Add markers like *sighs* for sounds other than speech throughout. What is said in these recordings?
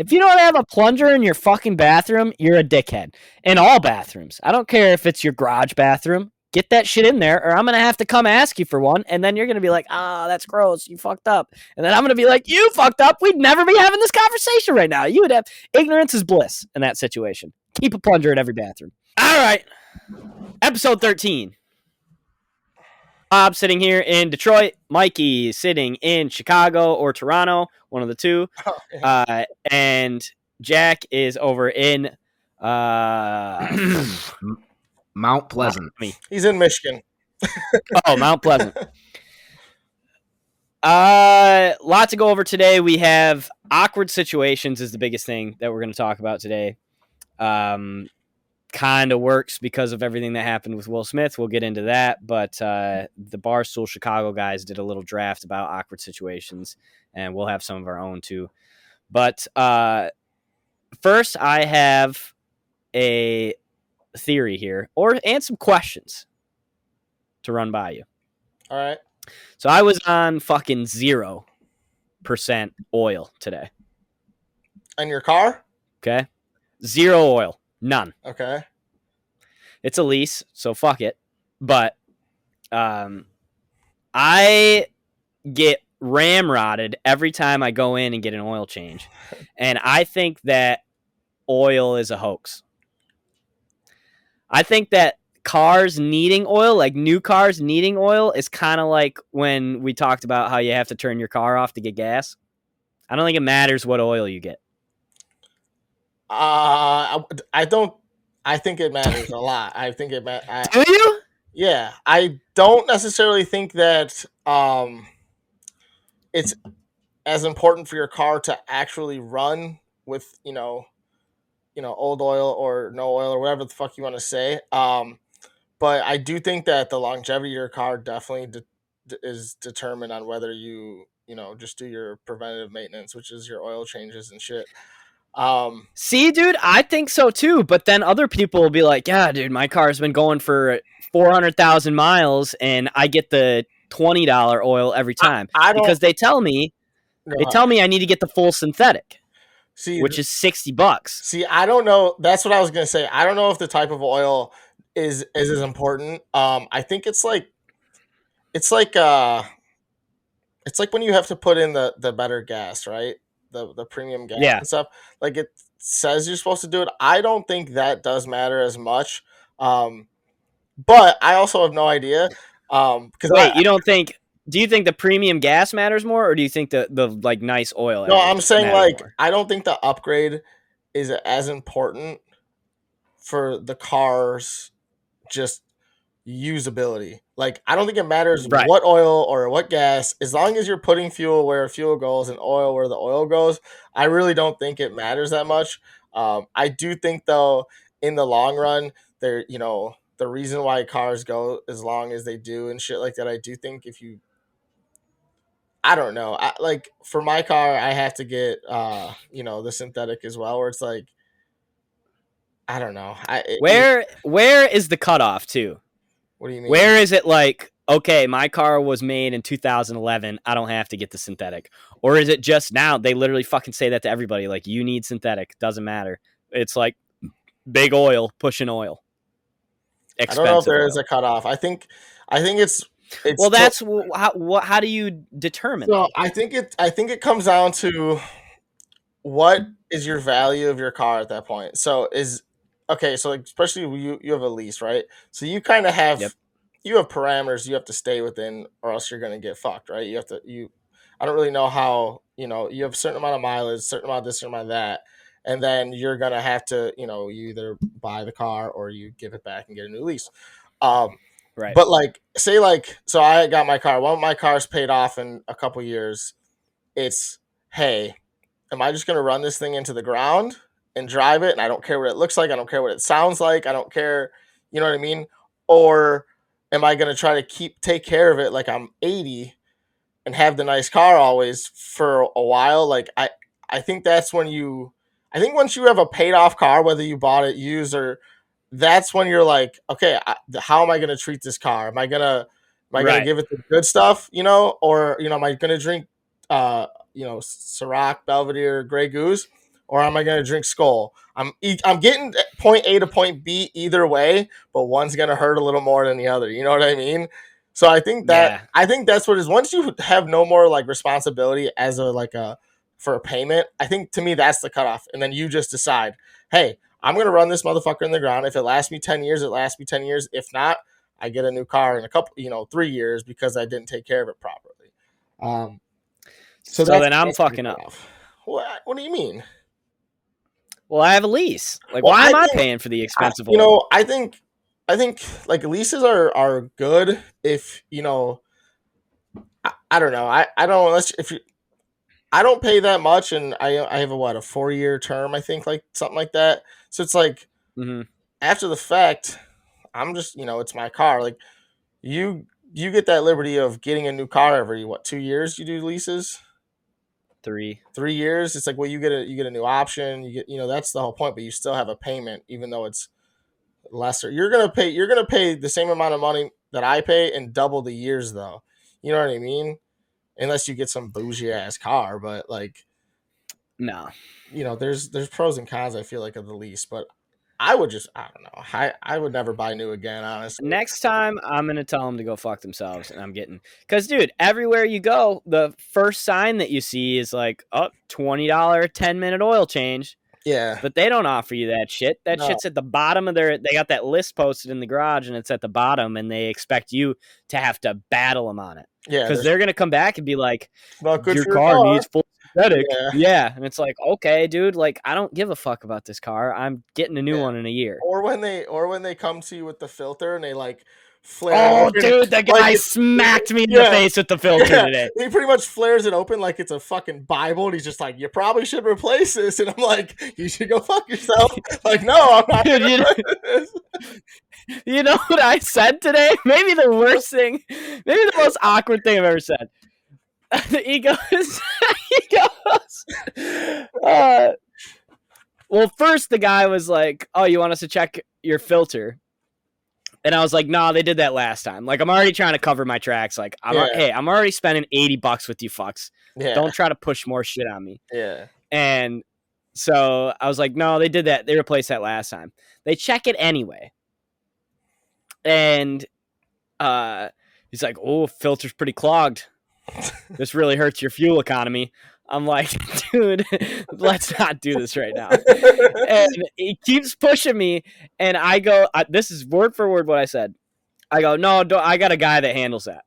If you don't have a plunger in your fucking bathroom, you're a dickhead. In all bathrooms. I don't care if it's your garage bathroom. Get that shit in there, or I'm gonna have to come ask you for one, and then you're gonna be like, ah, that's gross, you fucked up. And then I'm gonna be like, you fucked up. We'd never be having this conversation right now. You would have ignorance is bliss in that situation. Keep a plunger in every bathroom. All right. Episode 13. Bob sitting here in Detroit. Mikey sitting in Chicago or Toronto, one of the two. *laughs* Uh, and Jack is over in uh, *clears throat* Mount Pleasant. me. He's in Michigan. *laughs* Oh, Mount Pleasant. *laughs* Uh, lot to go over today. We have awkward situations is the biggest thing that we're going to talk about today. Um, kind of works because of everything that happened with Will Smith. We'll get into that, but uh, the Barstool Chicago guys did a little draft about awkward situations, and we'll have some of our own too. But uh, first, I have a theory here, or and some questions to run by you. All right. So I was on fucking zero percent oil today. And your car? Okay, zero oil, none. Okay. It's a lease, so fuck it. But um, I get ramrodded every time I go in and get an oil change, *laughs* and I think that oil is a hoax. I think that cars needing oil, like new cars needing oil, is kind of like when we talked about how you have to turn your car off to get gas. I don't think it matters what oil you get. Uh, I, I don't. I think it matters a lot. I think it. Ma- I, Do you? yeah, I don't necessarily think that um, it's as important for your car to actually run with you know, you know, old oil or no oil or whatever the fuck you want to say. Um, but I do think that the longevity of your car definitely de- de- is determined on whether you you know just do your preventative maintenance, which is your oil changes and shit. Um, See, dude, I think so too. But then other people will be like, "Yeah, dude, my car's been going for four hundred thousand miles, and I get the twenty dollar oil every time I don't because they tell me they uh, tell me I need to get the full synthetic, see which is sixty bucks." See, I don't know. That's what I was gonna say. I don't know if the type of oil is is as important. Um, I think it's like, it's like uh, it's like when you have to put in the the better gas, right? The the premium gas Yeah. and stuff. Like it says you're supposed to do it. I don't think that does matter as much. Um, but I also have no idea. Um, because Wait, you don't think? Do you think the premium gas matters more, or do you think the the like nice oil? No, I'm saying like more? I don't think the upgrade is as important for the car's just usability. Like I don't think it matters Right. what oil or what gas, as long as you're putting fuel where fuel goes and oil where the oil goes. I really don't think it matters that much. Um, I do think though, in the long run, there you know the reason why cars go as long as they do and shit like that. I do think if you I don't know. I, like for my car, I have to get uh, you know, the synthetic as well, where it's like, I don't know. I it- where where is the cutoff too? What do you mean? Where is it like, okay, my car was made in 2011. I don't have to get the synthetic. Or is it just now? They literally fucking say that to everybody. Like, you need synthetic. Doesn't matter. It's like big oil pushing oil. I don't know if there oil. is a cutoff. I think, I think it's. it's well, that's wh- how, what, how do you determine? so. I think it. I think it comes down to what is your value of your car at that point. So is okay. So like, especially you, you have a lease, right? So you kind of have. Yep. You have parameters you have to stay within, or else you're gonna get fucked, right? You have to you. I don't really know how you know you have a certain amount of mileage, certain amount of this, certain amount of that, and then you're gonna have to you know you either buy the car or you give it back and get a new lease. Um, right. but like, say like, so I got my car. One of my cars paid off in a couple years. It's hey, am I just gonna run this thing into the ground and drive it? And I don't care what it looks like. I don't care what it sounds like. I don't care. You know what I mean? Or am I gonna try to keep take care of it like I'm 80 and have the nice car always for a while? Like I, I think that's when you. I think once you have a paid off car, whether you bought it used or that's when you're like, okay, I, how am I going to treat this car? Am I gonna, am I Right. gonna give it the good stuff, you know, or you know, am I gonna drink, uh, you know, Ciroc, Belvedere, Grey Goose, or am I going to drink Skol? I'm I'm getting point A to point B either way, but one's going to hurt a little more than the other. You know what I mean? So I think that Yeah. I think that's what it is. Once you have no more like responsibility as a like a for a payment, I think to me that's the cutoff, and then you just decide, hey, I'm going to run this motherfucker in the ground. If it lasts me ten years, it lasts me ten years. If not, I get a new car in a couple, you know, three years because I didn't take care of it properly. Um, So, that's- then I'm fucking up. What? What do you mean? Well, I have a lease. Like, Well, why am I I, paying for the expensive you know i think i think like leases are are good if you know i, I don't know. I i don't unless if you i don't pay that much and i i have a what a four year term i think like something like that. So it's like Mhm. after the fact i'm just you know it's my car. Like you you get that liberty of getting a new car every what two years you do leases Three. three years it's like well you get a you get a new option you get you know that's the whole point but you still have a payment even though it's lesser you're gonna pay you're gonna pay the same amount of money that i pay and double the years though you know what i mean unless you get some bougie ass car but like No. you know there's there's pros and cons i feel like of the lease but i would just i don't know i i would never buy new again honestly Next time, I'm gonna tell them to go fuck themselves, and I'm getting because, dude, everywhere you go, the first sign that you see is like, oh, twenty dollar, ten minute oil change, yeah but they don't offer you that shit. That No. shit's at the bottom of their. They got that list posted in the garage, and it's at the bottom, and they expect you to have to battle them on it yeah because they're gonna come back and be like, good your for car, needs full synthetic. Yeah. Yeah. and it's like, okay, dude, like I don't give a fuck about this car. I'm getting a new Yeah. one in a year. or when they or when they come to you with the filter and they like flare Oh, dude, the guy it's- smacked me in Yeah. the face with the *laughs* filter Yeah. today. He pretty much flares it open like it's a fucking Bible, and he's just like, "You probably should replace this." And I'm like, "You should go fuck yourself." *laughs* like, no, I'm not. Dude, you- *laughs* this. You know what I said today? Maybe the worst thing, maybe the most awkward thing I've ever said. *laughs* he goes, *laughs* he goes, uh, well, first the guy was like, oh, you want us to check your filter? And I was like, nah, they did that last time. Like, I'm already trying to cover my tracks. Like, I'm, Yeah. hey, I'm already spending 80 bucks with you fucks. Yeah, Don't try to push more shit on me. yeah, And so I was like, no, they did that. They replaced that last time. They check it anyway. And uh, he's like, oh, filter's pretty clogged. This really hurts your fuel economy. I'm like, *laughs* dude, let's not do this right now. And he keeps pushing me. And I go, uh, this is word for word what I said. I go, no, I got a guy that handles that.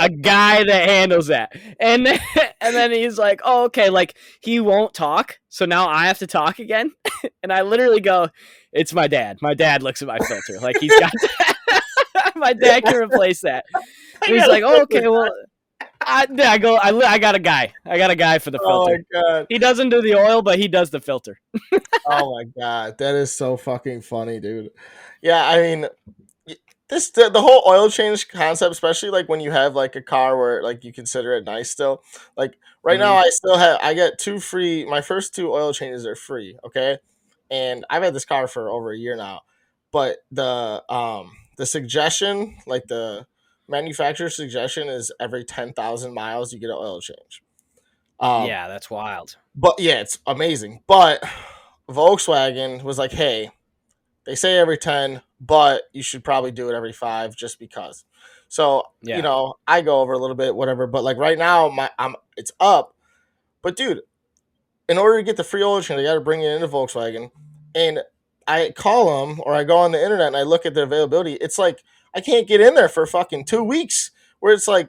a guy that handles that. And then, *laughs* and then he's like, "Oh, okay." Like he won't talk, so now I have to talk again. *laughs* and I literally go, "It's my dad. My dad looks at my filter. Like he's got *laughs* my dad can replace that." *laughs* He's like, oh, "Okay, well." I, I go. I, I got a guy. I got a guy for the oh filter. god, He doesn't do the oil, but he does the filter. *laughs* oh my god, that is so fucking funny, dude. Yeah, I mean, this the, the whole oil change concept, especially like when you have like a car where like you consider it nice still. Like right now, I still have I get two free. My first two oil changes are free. Okay, and I've had this car for over a year now, but the um the suggestion, like the manufacturer's suggestion, is every ten thousand miles you get an oil change. Um, yeah, that's wild. but yeah, it's amazing. But Volkswagen was like, hey, they say every 10, but you should probably do it every five just because. So, Yeah. you know, I go over a little bit, whatever. But like right now, my I'm it's up. But dude, in order to get the free oil change, I got to bring it into Volkswagen. And I call them or I go on the internet and I look at the availability. It's like I can't get in there for fucking two weeks. Where it's like,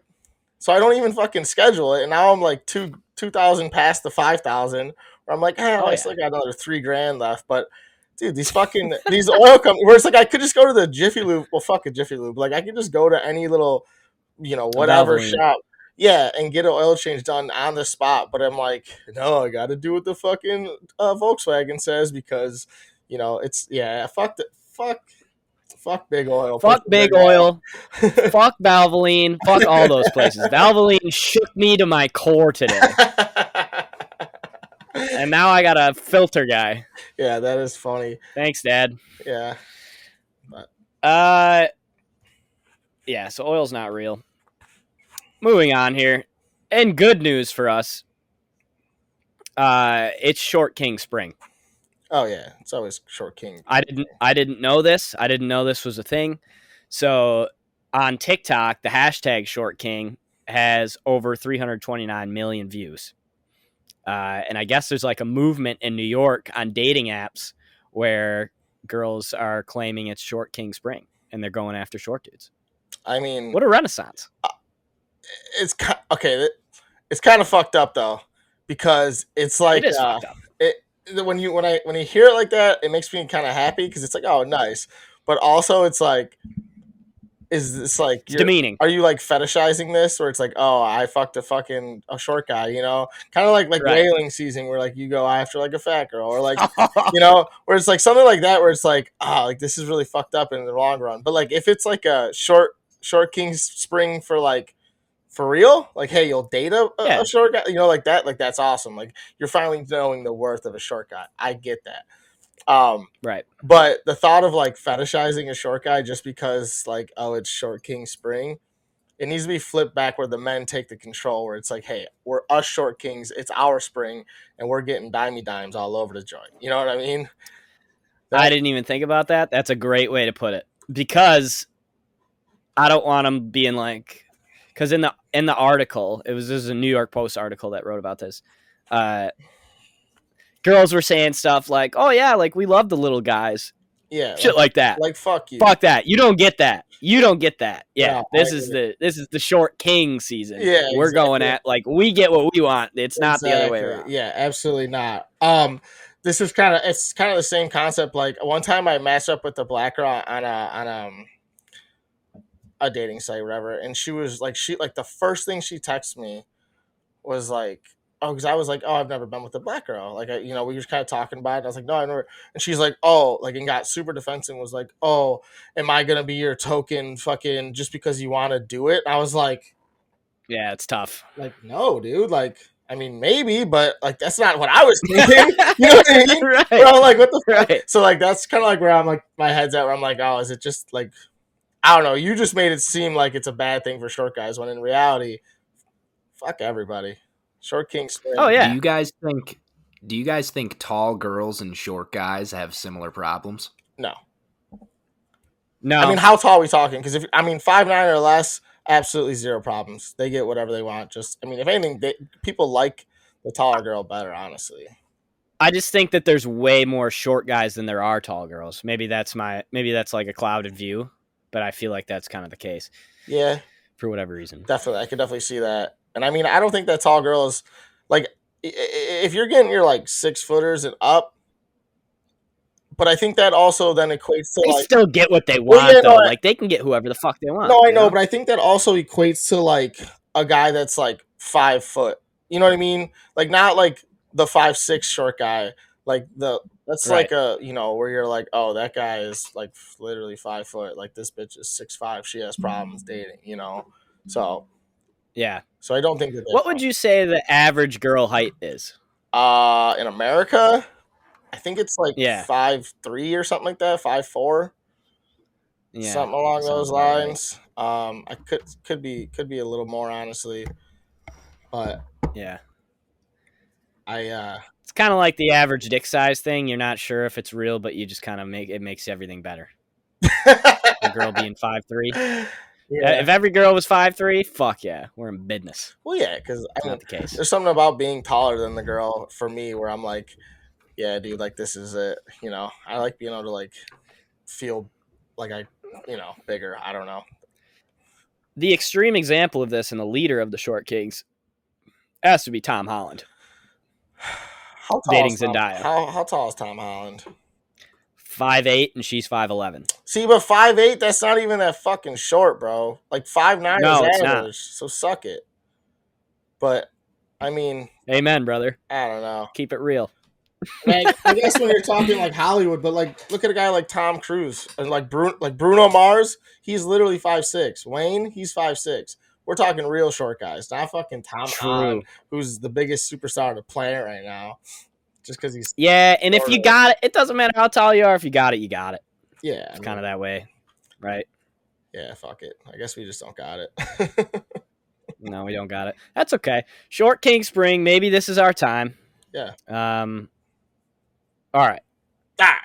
so I don't even fucking schedule it. And now I'm like two two thousand past the five thousand. Where I'm like, oh, Oh, I yeah. still got another three grand left. But dude, these fucking these oil companies. Where it's like I could just go to the Jiffy Lube. Well, fuck a Jiffy Lube. Like I could just go to any little, you know, whatever shop. Yeah, and get an oil change done on the spot. But I'm like, no, I got to do what the fucking uh, Volkswagen says because, you know, it's yeah, fuck the fuck, fuck big oil. Fuck big oil. *laughs* fuck Valvoline. Fuck all those places. *laughs* Valvoline shook me to my core today. And now I got a filter guy. yeah, that is funny. Thanks, Dad. Yeah, But. Uh, yeah. So oil's not real. Moving on here, and good news for us. Uh, it's Short King Spring. Oh yeah, it's always short king. I didn't I didn't know this. I didn't know this was a thing. So on TikTok, the hashtag Short King has over 329 million views. Uh, and I guess there's like a movement in New York on dating apps where girls are claiming it's Short King Spring and they're going after short dudes. I mean, What a renaissance! it's okay. It's kind of fucked up though, because it's like it uh. When you when I when you hear it like that, it makes me kind of happy because it's like oh nice, but also it's like, is this like demeaning. are you like fetishizing this where it's like oh I fucked a fucking a short guy you know kind of like like Right. whaling season where like you go after like a fat girl or like *laughs* you know where it's like something like that where it's like ah like this is really fucked up in the long run but like if it's like a short short king spring for like for real? Like hey you'll date a, a- Yeah. a short guy? You know like that like that's awesome. Like you're finally knowing the worth of a short guy. I get that. Um right. but the thought of like fetishizing a short guy just because like oh it's short king spring it needs to be flipped back where the men take the control where it's like hey we're us short kings it's our spring and we're getting dimey dimes all over the joint. You know what i mean? I didn't even think about that. That's a great way to put it. Because I don't want them being like because in the in the article it was this is a New York Post article that wrote about this. Uh, girls were saying stuff like, "Oh yeah, like we love the little guys," yeah shit like that. like fuck you Fuck that. You don't get that. You don't get that. Yeah, No, this is the this is the short king season. Yeah, we're going at like we get what we want. It's not the other way around. Yeah, absolutely not. Um, this is kind of it's kind of the same concept. Like one time I matched up with the black girl on a on um a dating site, whatever, and she was like, she like the first thing she texted me was like. Oh, because I was like, oh, I've never been with a black girl. Like, I, you know, we were just kind of talking about it. I was like, no, I never. And she's like, oh, like, and got super defensive. and Was like, oh, am I gonna be your token, fucking, just because you want to do it? I was like, Yeah, it's tough. like, no, dude. Like, I mean, maybe, but like, that's not what I was *laughs* thinking. you know what I mean? right. Bro, like, what the fuck? Right. So, like, that's kind of like where I'm like, my head's at, where I'm like, oh, is it just like, I don't know. You just made it seem like it's a bad thing for short guys, when in reality, fuck everybody. Short king. Spring. Oh yeah. Do you guys think? Do you guys think tall girls and short guys have similar problems? No. no. I mean, how tall are we talking? Because if I mean five nine or less, absolutely zero problems. They get whatever they want. Just, I mean, if anything, they, people like the taller girl better, honestly. I just think that there's way more short guys than there are tall girls. Maybe that's my maybe that's like a clouded view, but I feel like that's kind of the case Yeah, for whatever reason. definitely. I could definitely see that. And I mean, I don't think that tall girl is like if you're getting your like six footers and up. But I think that also then equates to They like still get what they Well, want yeah, though. no, like they can get whoever the fuck they want. no, I you know, but I think that also equates to like a guy that's like five foot. You know what I mean? Like not like the five six short guy. Like the that's Right. like a you know where you're like, oh, that guy is like literally five foot. Like this bitch is six five. She has problems dating. You know, so Yeah. so I don't think that. What would you say the average girl height is? Uh, in America, I think it's like Yeah. five three or something like that. Five four. Yeah. something along those right. lines. Um, I could could be could be a little more honestly, but Yeah. I uh It's kind of like the average dick size thing. You're not sure if it's real, but you just kind of make it makes everything better. *laughs* A girl being five three. yeah. If every girl was five three, fuck yeah, we're in business. well, yeah, because I mean, not the case. there's something about being taller than the girl for me where I'm like, yeah, dude, like this is it. You know, I like being able to like feel like I, you know, bigger. I don't know. The extreme example of this and the leader of the Short Kings has to be Tom Holland. *sighs* *sighs* *sighs* How tall Dating is Zendaya. How how tall is Tom Holland? Five eight and she's five eleven. See, but five eight, that's not even that fucking short, bro. Like five nine No, is average, so suck it. But I mean, Amen, brother. I don't know. Keep it real. Like, I guess when you're talking like Hollywood, but like look at a guy like Tom Cruise and like Bruno, like Bruno Mars, he's literally five six. Wayne, he's five six. We're talking real short guys, not fucking Tom Holland, who's the biggest superstar the planet right now. Just because he's Yeah, and if you got it, it doesn't matter how tall you are. If you got it, you got it. yeah, It's kind of that way, right? yeah. Fuck it. I guess we just don't got it. No, we don't got it. That's okay. Short King Spring. Maybe this is our time. Yeah. Um. All right. Ah,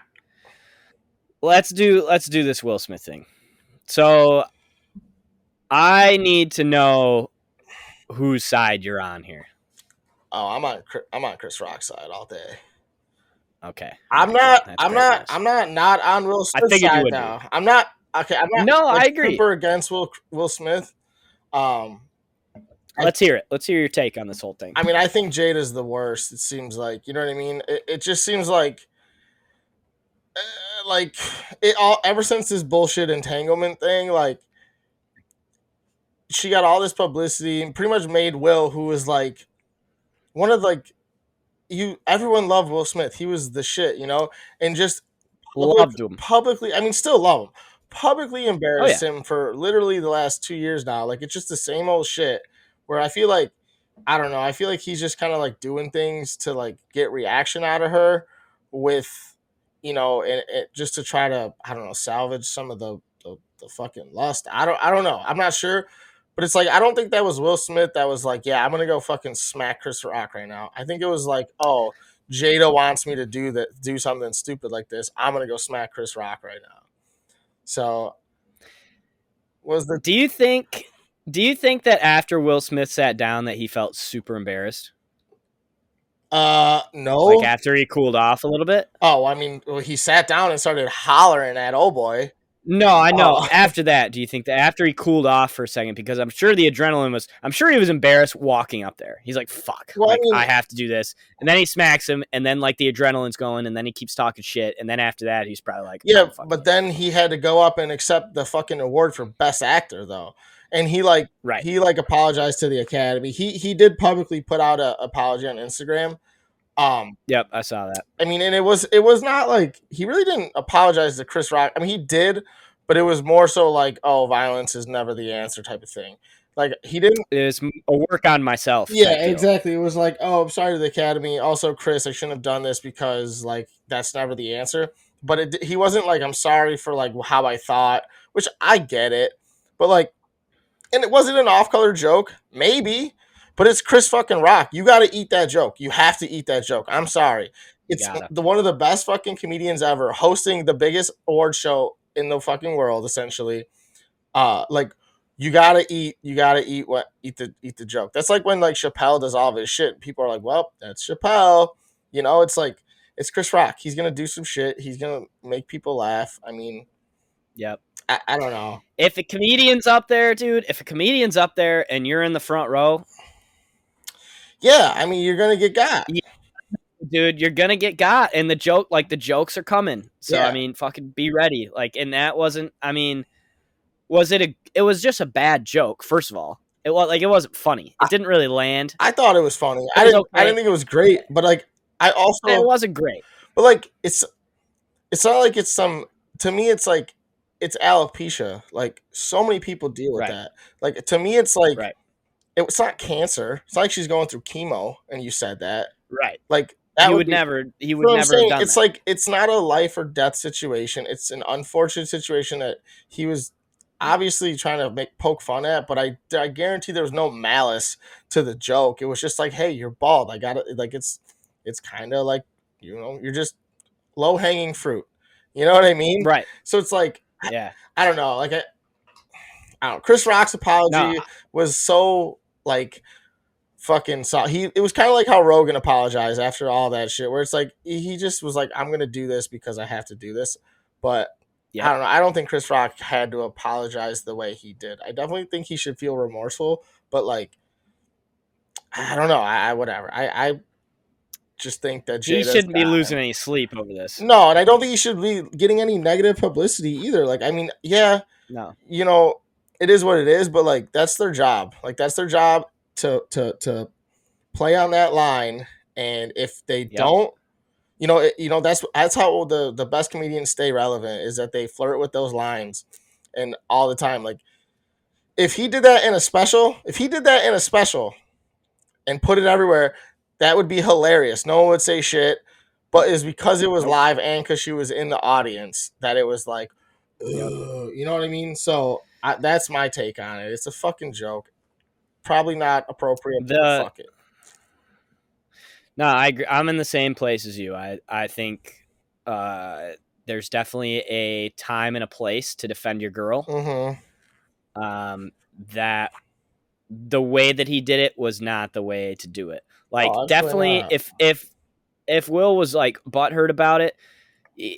let's do let's do this Will Smith thing. So I need to know whose side you're on here. oh, I'm on I'm on Chris Rock's side all day. Okay. I'm Okay, not. that's I'm not. guys. I'm not. Not on Will I Smith's side would be. I'm not. Okay. I'm not. No, I like, agree. Super against Will Will Smith. Um. Let's hear it. Let's hear your take on this whole thing. I mean, I think Jada is the worst. It seems like you know what I mean. It, it just seems like, uh, like it all ever since this bullshit entanglement thing. Like, she got all this publicity and pretty much made Will, who was like one of like you. Everyone loved Will Smith. He was the shit, you know, and just Loved him. publicly. I mean, still love him. Publicly embarrassed Oh, him for literally the last two years now. Like it's just the same old shit. Where I feel like I don't know. I feel like he's just kind of like doing things to like get reaction out of her with, you know, and it, just to try to I don't know salvage some of the, the the fucking lust. I don't I don't know. I'm not sure. But it's like I don't think that was Will Smith that was like, yeah, I'm gonna go fucking smack Chris Rock right now. I think it was like, oh, Jada wants me to do that, do something stupid like this. I'm gonna go smack Chris Rock right now. So, was the Do you think do you think that after Will Smith sat down that he felt super embarrassed? uh no? Like after he cooled off a little bit? oh, I mean, well, he sat down and started hollering at oh boy. No, I know. Oh. *laughs* After that, do you think that after he cooled off for a second, because I'm sure the adrenaline was, I'm sure he was embarrassed walking up there. He's like, "Fuck, Well, I mean- I have to do this," and then he smacks him, and then like the adrenaline's going, and then he keeps talking shit, and then after that, he's probably like, Yeah, "Oh, but it." then he had to go up and accept the fucking award for best actor though. And he like right, he like apologized to the academy. He he did publicly put out an apology on Instagram. Um yep, I saw that. I mean, and it was it was not like he really didn't apologize to Chris Rock. I mean, he did, but it was more so like, oh, violence is never the answer type of thing. Like he didn't. It was a work on myself. Yeah, exactly. It was like, oh, I'm sorry to the academy. Also, Chris, I shouldn't have done this because like that's never the answer. But it, he wasn't like, I'm sorry for like how I thought, which I get it. But like, and it wasn't an off-color joke, maybe. But it's Chris fucking Rock. You got to eat that joke. You have to eat that joke. I'm sorry. It's the one of the best fucking comedians ever, hosting the biggest award show in the fucking world, essentially. Uh, like you gotta eat, you gotta eat what eat the eat the joke. That's like when like Chappelle does all of his shit. People are like, well, that's Chappelle. You know, it's like it's Chris Rock. He's gonna do some shit. He's gonna make people laugh. I mean, Yep. I, I don't know. If a comedian's up there, dude, if a comedian's up there and you're in the front row, Yeah, I mean, you're gonna get got. dude, you're gonna get got, and the joke, like the jokes are coming. So Yeah. I mean, fucking be ready. Like, and that wasn't. I mean, was it a? It was just a bad joke. First of all, it was like it wasn't funny. It didn't really land. I thought it was funny. I was didn't. I okay. didn't think it was great, but like, I also It wasn't great. But like it's it's not like it's some to me it's like it's alopecia. Like so many people deal with Right. that. Like to me it's like Right. It's not cancer. It's like she's going through chemo and you said that. Right. Like that he would be- never. He would know what I'm never saying? have done It's that. like it's not a life or death situation. It's an unfortunate situation that he was obviously trying to make poke fun at, but I I guarantee there was no malice to the joke. It was just like, hey, you're bald. I got it. Like it's it's kind of like you know you're just low hanging fruit. You know what I mean? right. So it's like Yeah. I don't know. Like I, I don't. know. Chris Rock's apology No. was so like fucking. saw he it was kind of like how Rogan apologized after all that shit, where it's like he just was like, I'm gonna do this because I have to do this. But Yeah. I don't know. I don't think Chris Rock had to apologize the way he did. I definitely think he should feel remorseful, but like. I don't know. I, I whatever. I, I just think that He shouldn't be him. losing any sleep over this. No, and I don't think he should be getting any negative publicity either. Like, I mean, yeah, No. you know, it is what it is, but like that's their job. Like that's their job to to to play on that line. And if they don't, you know, it, you know that's that's how the the best comedians stay relevant is that they flirt with those lines and all the time. Like if he did that in a special, if he did that in a special and put it everywhere, that would be hilarious. No one would say shit. But it's because it was live and because she was in the audience that it was like, you know what I mean? So I, that's my take on it. It's a fucking joke. Probably not appropriate. but The- fuck it. No, I agree. I'm in the same place as you. I I think uh, there's definitely a time and a place to defend your girl. Mm-hmm. Um, that the way that he did it was not the way to do it. Like Oh, definitely, if if if Will was like butthurt about it,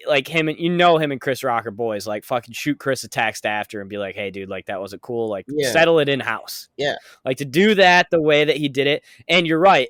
like him and you know him and Chris Rock are boys. Like fucking shoot Chris a text after and be like, "Hey, dude, like that wasn't cool. Like Yeah. settle it in house." Yeah. like to do that the way that he did it. And you're right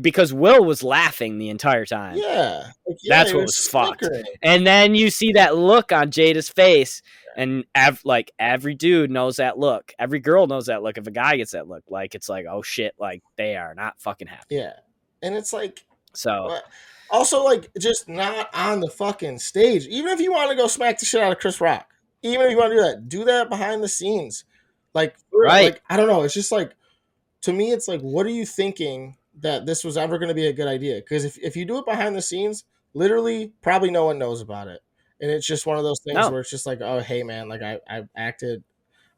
because Will was laughing the entire time. Yeah, like, yeah, That's what was fucked. And then you see that look on Jada's face, and ev- like every dude knows that look. Every girl knows that look. If a guy gets that look, like it's like, oh shit, like they are not fucking happy. Yeah, and it's like So What? Also, like, just not on the fucking stage. Even if you want to go smack the shit out of Chris Rock, even if you want to do that, do that behind the scenes. Like, Right. Like, I don't know. It's just like, to me, it's like, what are you thinking that this was ever going to be a good idea? Because if, if you do it behind the scenes, literally, probably no one knows about it. And it's just one of those things No. where it's just like, oh, hey, man, like, I, I acted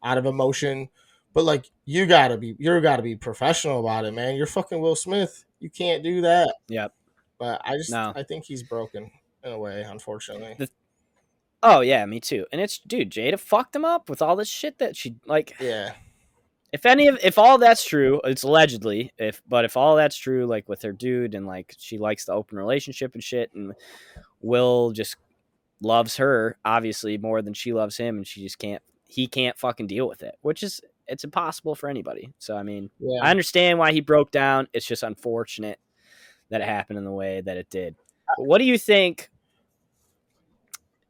out of emotion. But like, you gotta be, you gotta be professional about it, man. You're fucking Will Smith. You can't do that. Yep. But I just No. I think he's broken in a way, unfortunately. The- oh yeah, me too. And it's dude, Jada fucked him up with all this shit that she like. Yeah. If any of if all that's true, it's allegedly. If but if all that's true, like with her dude and like she likes the open relationship and shit, and Will just loves her obviously more than she loves him, and she just can't. He can't fucking deal with it, which is it's impossible for anybody. So I mean, Yeah. I understand why he broke down. It's just unfortunate that it happened in the way that it did. What do you think?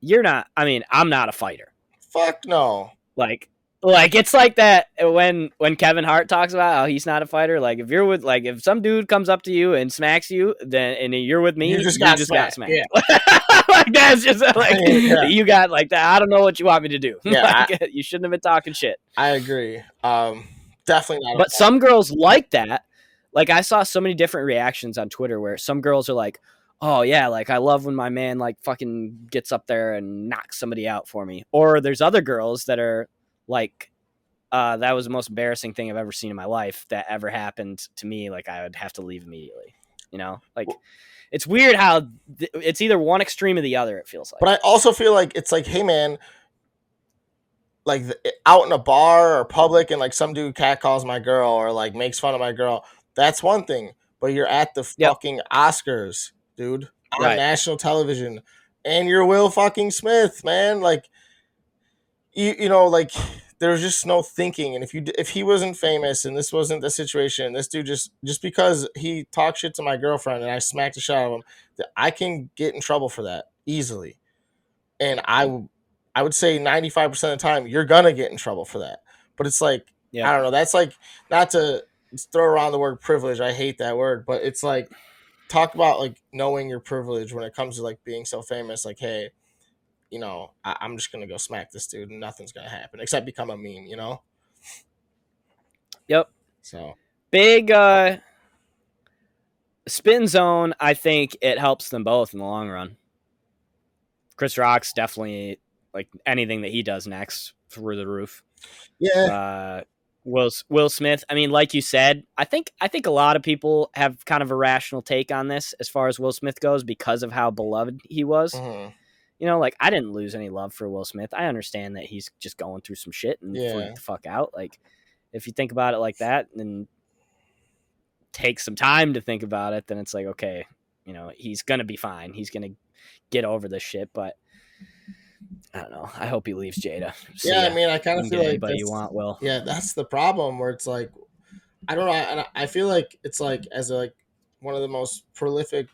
You're not. I mean, I'm not a fighter. Fuck no. Like, like it's like that when when Kevin Hart talks about how he's not a fighter. Like, if you're with like if some dude comes up to you and smacks you, then and you're with me, You just got smacked, *laughs* like that's just *laughs* like Yeah. you got like that. I don't know what you want me to do. *laughs* Yeah, Like, you shouldn't have been talking shit. I agree. Um definitely not. But some girls like that. Like I saw so many different reactions on Twitter where some girls are like, "Oh yeah, like I love when my man like fucking gets up there and knocks somebody out for me." Or there's other girls that are like, uh, "That was the most embarrassing thing I've ever seen in my life that ever happened to me. Like I would have to leave immediately." You know, like it's weird how th- it's either one extreme or the other. It feels like. But I also feel like it's like, hey man, like the, out in a bar or public and like some dude cat calls my girl or like makes fun of my girl. That's one thing. But you're at the Yep. fucking Oscars, dude, on Right. national television, and you're Will fucking Smith, man. Like, you you know, like there's just no thinking. And if you if he wasn't famous and this wasn't the situation, this dude just just because he talked shit to my girlfriend and I smacked the shit out of him, that I can get in trouble for that easily. And I I would say 95% of the time you're gonna get in trouble for that. But it's like Yeah. I don't know. That's like not to throw around the word privilege. I hate that word, but it's like talk about like knowing your privilege when it comes to like being so famous. Like, hey, you know, I- I'm just gonna go smack this dude and nothing's gonna happen except become a meme. You know. Yep. So big uh spin zone i think it helps them both in the long run chris rock's definitely like anything that he does next through the roof yeah, uh will will smith. I mean like you said i think i think a lot of people have kind of a rational take on this as far as will smith goes because of how beloved he was. Mhm. you know like i didn't lose any love for will smith. I understand that he's just going through some shit and Yeah. freaked the fuck out. Like if you think about it like that and take some time to think about it then it's like okay you know he's gonna be fine. He's gonna get over this shit. But i don't know i hope he leaves jada See yeah. ya. I mean, I kind of feel like you want will Yeah, that's the problem where it's like I don't know, and I, I feel like it's like as like one of the most prolific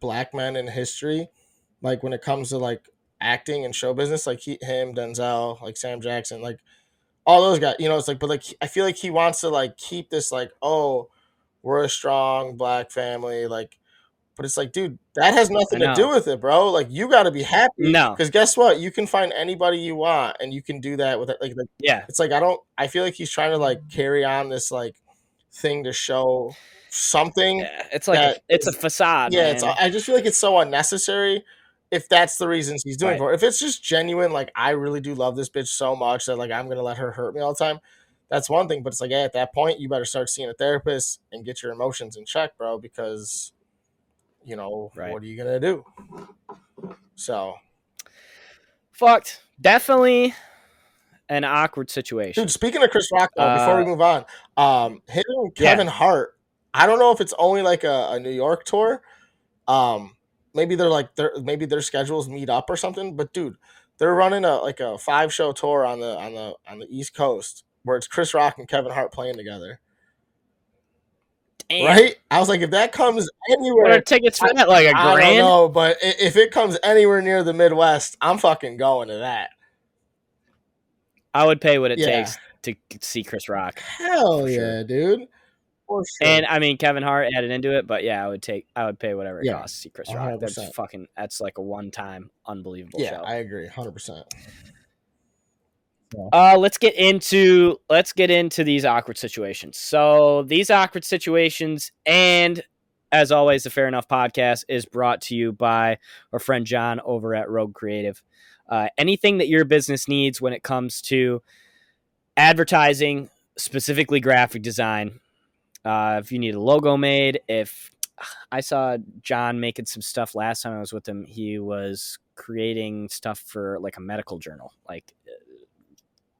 black men in history, like when it comes to like acting and show business, like he, him, Denzel, like Sam Jackson, like all those guys, you know, it's like, but like I feel like he wants to like keep this like, oh, we're a strong black family, like, but it's like, dude, that has nothing to do with it, bro. Like, you got to be happy, No. because guess what, you can find anybody you want, and you can do that with it, like, like yeah it's like I don't I feel like he's trying to like carry on this like thing to show something. Yeah, yeah it's like it's a facade it's man. I just feel like it's so unnecessary if that's the reasons he's doing Right. it for. If it's just genuine, like I really do love this bitch so much that like I'm gonna let her hurt me all the time, that's one thing. But it's like, hey, at that point, you better start seeing a therapist and get your emotions in check, bro, because you know Right. what are you gonna do? So, Fucked. Definitely an awkward situation. dude, speaking of Chris Rock, though, before we Uh, move on, um, him and yeah. Kevin Hart. I don't know if it's only like a, a New York tour. Um, maybe they're like their maybe their schedules meet up or something. But dude, they're running a like a five show tour on the on the on the East Coast where it's Chris Rock and Kevin Hart playing together. Damn. Right? I was like, if that comes What anywhere, are tickets for that? Like a I don't grand? know, but if it comes anywhere near the Midwest, I'm fucking going to that. I would pay what it Yeah. takes to see Chris Rock. Hell For yeah, sure. dude. For sure. And I mean, Kevin Hart added into it, but yeah, I would take, I would pay whatever it Yeah, costs to see Chris Rock. That's fucking, that's like a one-time unbelievable yeah, show. I agree, hundred percent. Uh, let's get into let's get into these awkward situations. So these awkward situations, and as always, the Fair Enough podcast is brought to you by our friend John over at Rogue Creative. Uh, anything that your business needs when it comes to advertising, specifically graphic design. Uh, if you need a logo made, if I saw John making some stuff last time I was with him, he was creating stuff for like a medical journal, like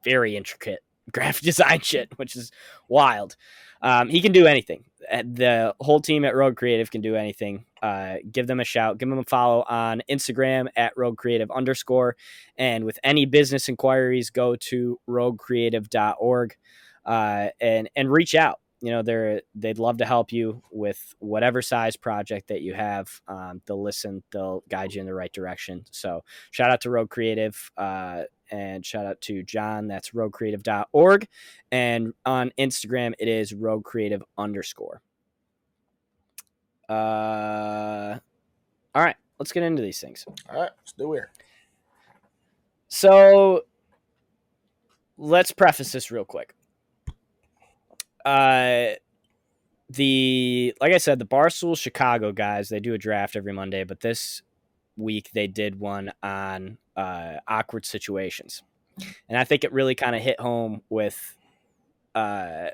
very intricate *laughs* graphic design shit, which is wild. Um, he can do anything. Uh, The whole team at Rogue Creative can do anything. Uh, give them a shout. Give them a follow on Instagram at Rogue Creative underscore. And with any business inquiries, go to roguecreative.org uh, and and reach out. You know, they're they'd love to help you with whatever size project that you have. Um, they'll listen. They'll guide you in the right direction. So shout out to Rogue Creative. Uh, and shout out to John. That's roguecreative.org. And on Instagram, it is roguecreative underscore. Uh, all right, let's get into these things. All right, let's do it. So let's preface this real quick. Uh, the like I said, the Barstool Chicago guys they do a draft every Monday, but this week they did one on uh, awkward situations, and I think it really kind of hit home with uh,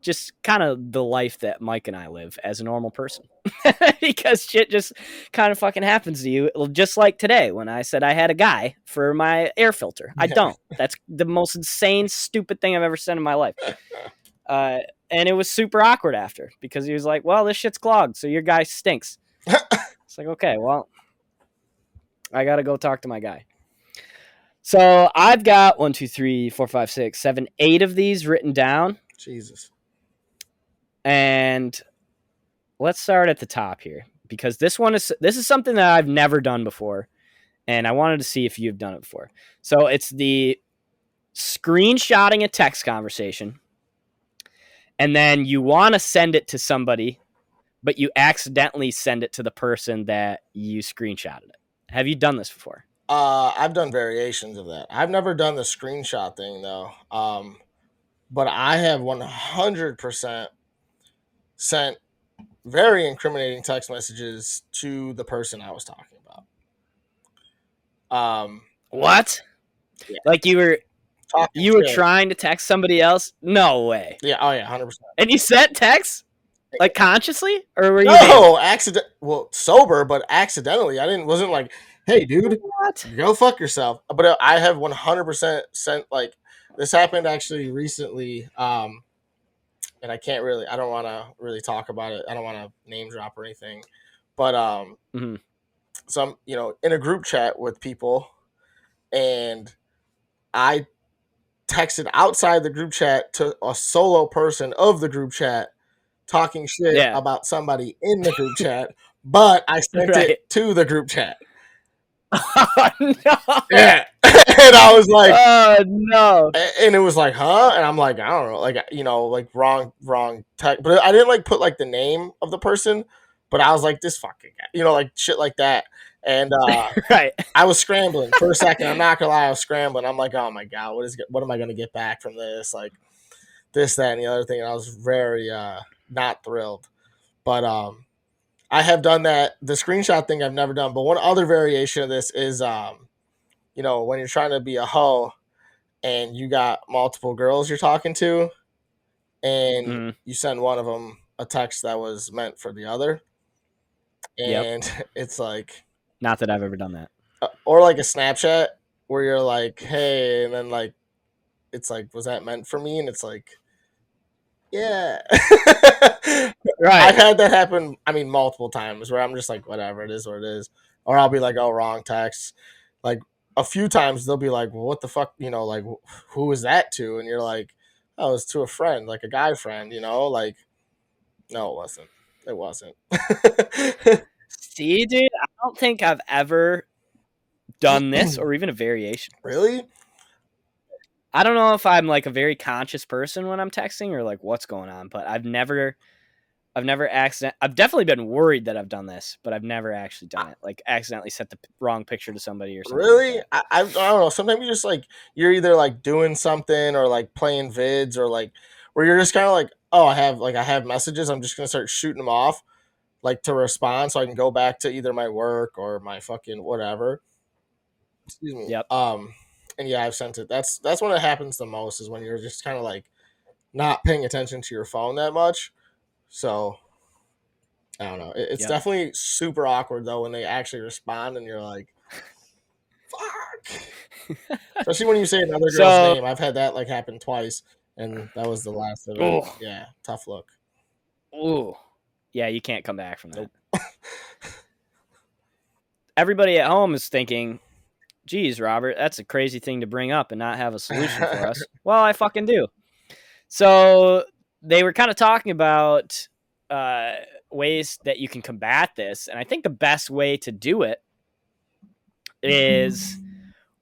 just kind of the life that Mike and I live as a normal person, *laughs* because shit just kind of fucking happens to you. Just like today when I said I had a guy for my air filter, I don't. That's the most insane, stupid thing I've ever said in my life. *laughs* Uh, and it was super awkward after because he was like, "Well, this shit's clogged, so your guy stinks." *laughs* it's like, okay, well, I gotta go talk to my guy. So I've got one, two, three, four, five, six, seven, eight of these written down, Jesus. and let's start at the top here because this one is this is something that I've never done before, and I wanted to see if you've done it before. So it's the screenshotting a text conversation, and then you want to send it to somebody, but you accidentally send it to the person that you screenshotted it. Have you done this before? Uh, I've done variations of that. I've never done the screenshot thing though. Um, but I have one hundred percent sent very incriminating text messages to the person I was talking about. Um, What? Yeah. Like you were talking you were shit. trying to text somebody else? No way. Yeah. Oh yeah. Hundred percent. And you sent text like consciously, or were you? No, accident. Well, sober, but accidentally. I didn't. Wasn't like, hey, dude, What? go fuck yourself. But uh, I have one hundred percent sent. Like this happened actually recently. Um, and I can't really. I don't want to really talk about it. I don't want to name drop or anything. But um, Mhm. so I'm you know in a group chat with people, and I texted outside the group chat to a solo person of the group chat talking shit Yeah. about somebody in the group chat, but I *laughs* sent Right. it to the group chat. *laughs* Oh no! Yeah. *laughs* and I was like, Oh no! and it was like, huh? And I'm like, I don't know, like you know, like wrong, wrong tech. But I didn't like put like the name of the person, but I was like, this fucking guy, you know, like shit like that. And uh, right. I was scrambling for a second. I'm not gonna lie, I was scrambling. I'm like, oh my god, what is what am I gonna get back from this? Like this, that, and the other thing. And I was very uh, not thrilled. But um, I have done that. The screenshot thing I've never done. But one other variation of this is um, you know, when you're trying to be a hoe and you got multiple girls you're talking to, and Mhm. you send one of them a text that was meant for the other, Yep. and *laughs* it's like, Not that I've ever done that. uh, or like a Snapchat where you're like, hey, and then like, it's like, was that meant for me? And it's like, yeah. *laughs* Right. I've had that happen. I mean, multiple times where I'm just like, whatever, it is what it is, or I'll be like, oh, wrong text. Like a few times they'll be like, well, what the fuck, you know, like who is that to? And you're like, oh, it's to a friend, like a guy friend, you know, like, no, it wasn't. It wasn't. *laughs* See, dude, I don't think I've ever done this *clears throat* or even a variation. really? I don't know if I'm like a very conscious person when I'm texting or like what's going on, but I've never I've never accident I've definitely been worried that I've done this, but I've never actually done it. Like accidentally sent the wrong picture to somebody or something. Really? that. I, I, I don't know. Sometimes you just like you're either like doing something or like playing vids or like where you're just kind of like, oh, I have like I have messages. I'm just gonna start shooting them off, like to respond, so I can go back to either my work or my fucking whatever. Excuse me. Yep. Um, and yeah, I've sent it. That's that's when it happens the most is when you're just kind of like not paying attention to your phone that much. So I don't know. It- it's Yep. definitely super awkward though when they actually respond and you're like, "Fuck." *laughs* Especially when you say another girl's So- name. I've had that like happen twice, and that was the last of it. Ooh. Yeah, tough look. Ooh. Yeah, you can't come back from that. *laughs* Everybody at home is thinking, geez, Robert, that's a crazy thing to bring up and not have a solution for us. *laughs* well, I fucking do. So they were kind of talking about uh, ways that you can combat this. And I think the best way to do it is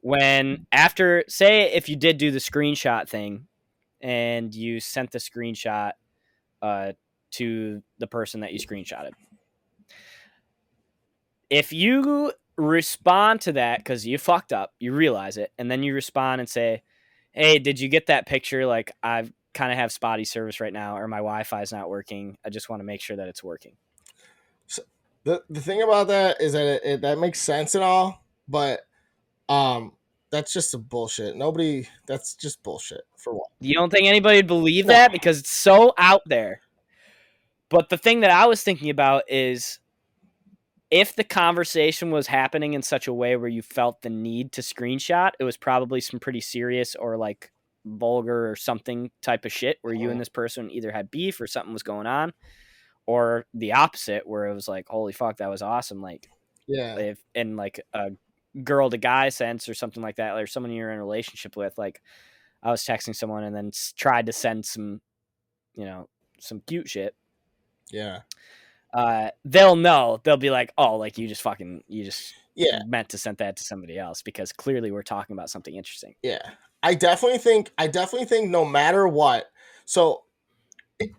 when, after, say, if you did do the screenshot thing and you sent the screenshot uh, to the person that you screenshotted. If you respond to that because you fucked up, you realize it, and then you respond and say, Hey, did you get that picture? Like, I've kind of have spotty service right now, or my Wi Fi is not working. I just want to make sure that it's working. The the thing about that is that it, it that makes sense and all, but um, that's just a bullshit. Nobody. That's just bullshit for one. You don't think anybody would believe No. that because it's so out there. But the thing that I was thinking about is if the conversation was happening in such a way where you felt the need to screenshot, it was probably some pretty serious or like vulgar or something type of shit where you and mm. this person either had beef or something was going on, or the opposite where it was like, holy fuck, that was awesome. Like, Yeah. if in like a girl to guy sense or something like that, or someone you're in a relationship with, like I was texting someone and then tried to send some, you know, some cute shit. Yeah. Uh, they'll know. They'll be like, oh, like you just fucking, you just Yeah. meant to send that to somebody else because clearly we're talking about something interesting. Yeah. I definitely think I definitely think no matter what, so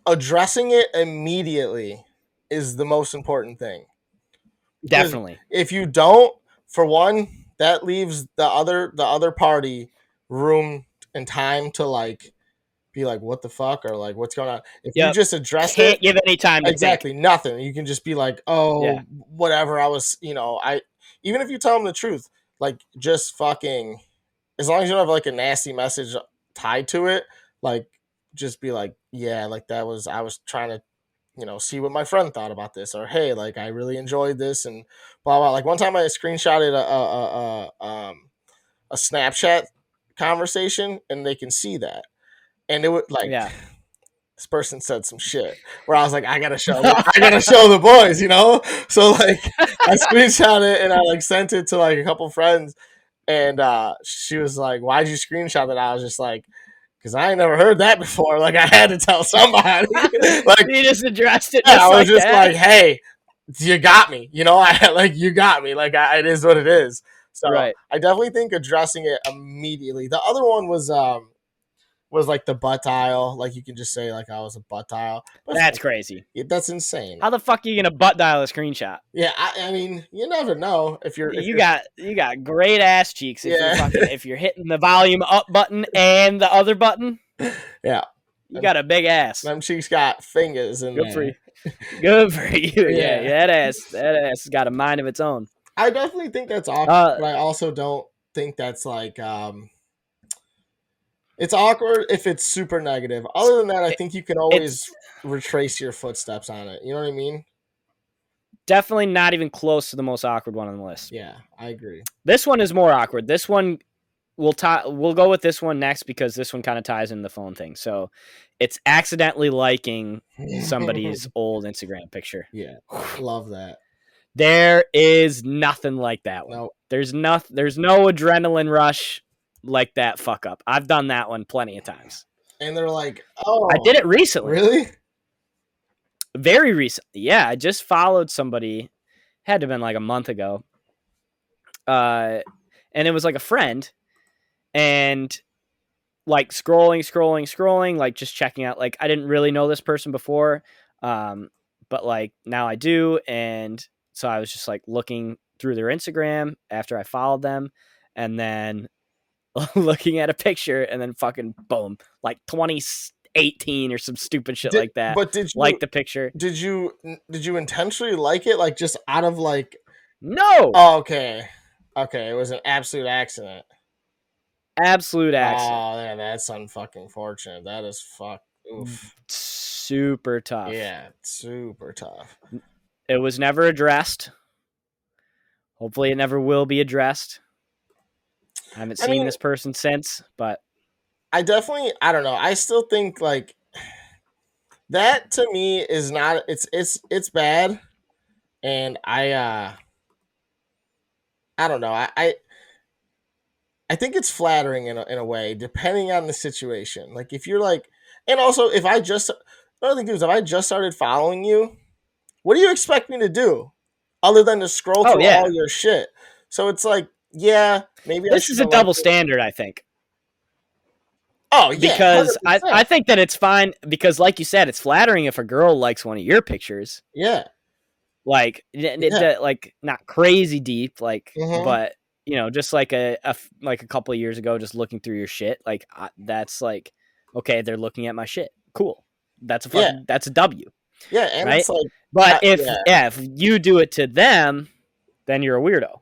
addressing it immediately is the most important thing. Definitely. If you don't, for one, that leaves the other the other party room and time to like be like, what the fuck? Or like what's going on? If you just address Can't it give any time to think. exactly nothing. You can just be like, oh, Yeah. whatever. I was, you know, I even if you tell them the truth, like just fucking, as long as you don't have like a nasty message tied to it, like just be like, yeah, like that was I was trying to, you know, see what my friend thought about this, or hey, like I really enjoyed this, and blah blah. Like one time I screenshotted a a, a, a um a Snapchat conversation, and they can see that, and it would like Yeah. *sighs* this person said some shit where I was like, I gotta show, I gotta show the boys, you know. So like, I *laughs* screenshot it and I like sent it to like a couple friends, and uh she was like, "Why'd you screenshot that?" I was just like, "Cause I ain't never heard that before. Like, I had to tell somebody. *laughs* *laughs* like, you just addressed it. yeah, I was like just that. like, hey, you got me. You know, I like you got me. Like, I, it is what it is. So right. I definitely think addressing it immediately. The other one was um was like the butt dial. Like you can just say like I was a butt dial. But That's crazy. that's insane. How the fuck are you gonna butt dial a screenshot? Yeah, I, I mean, you never know if you're. if you you're- got you got great ass cheeks if Yeah. you're fucking, if you're *laughs* hitting the volume up button and the other button. Yeah. You got a big ass. them cheeks got fingers in Good there. for you. Good for you. *laughs* Yeah. Yeah. that ass that ass has got a mind of its own. I definitely think that's awkward, Uh, but I also don't think that's like um It's awkward if it's super negative. Other than that, I think you can always retrace your footsteps on it. You know what I mean? Definitely not even close to the most awkward one on the list. Yeah, I agree. This one is more awkward. This one we'll tie we'll go with this one next because this one kind of ties in the phone thing. So it's accidentally liking *laughs* somebody's old Instagram picture. yeah, love that. There is nothing like that one. No, There's nothing there's no adrenaline rush like that fuck up. I've done that one plenty of times. and they're like, "Oh, I did it recently. Really? very recently. Yeah, I just followed somebody. Had to have been like a month ago. Uh, and it was like a friend, and like scrolling, scrolling, scrolling, like just checking out. Like I didn't really know this person before, um, but like now I do, and so I was just like looking through their Instagram after I followed them, and then *laughs* looking at a picture, and then fucking boom, like twenty eighteen or some stupid shit Did- like that. But did you like the picture. did you did you intentionally like it? Like just out of like, No, oh, okay, okay, it was an absolute accident. absolute accident. Oh, man, that's unfucking fortunate. That is fuck. Oof. Mm, super tough. Yeah, super tough. It was never addressed. Hopefully, it never will be addressed. I haven't I seen mean- this person since, but I definitely I don't know. I still think like that to me is not it's it's it's bad and I uh I don't know. I I, I think it's flattering in a, in a way depending on the situation. Like if you're like and also if I just another thing is if I just started following you, what do you expect me to do other than to scroll Oh, through yeah. all your shit? So it's like yeah, maybe I this is a double liked it. standard, I think. Oh yeah, Because I, 100%. I think that it's fine because, like you said, it's flattering if a girl likes one of your pictures. yeah. Like, Yeah. d- like not crazy deep, like, Mhm. but you know, just like a, a like a couple of years ago, just looking through your shit. Like, I, that's like, okay, they're looking at my shit. Cool. That's a Yeah. fucking, that's a W. Yeah, and Right? it's like, But Uh, if yeah. yeah. if you do it to them, then you're a weirdo.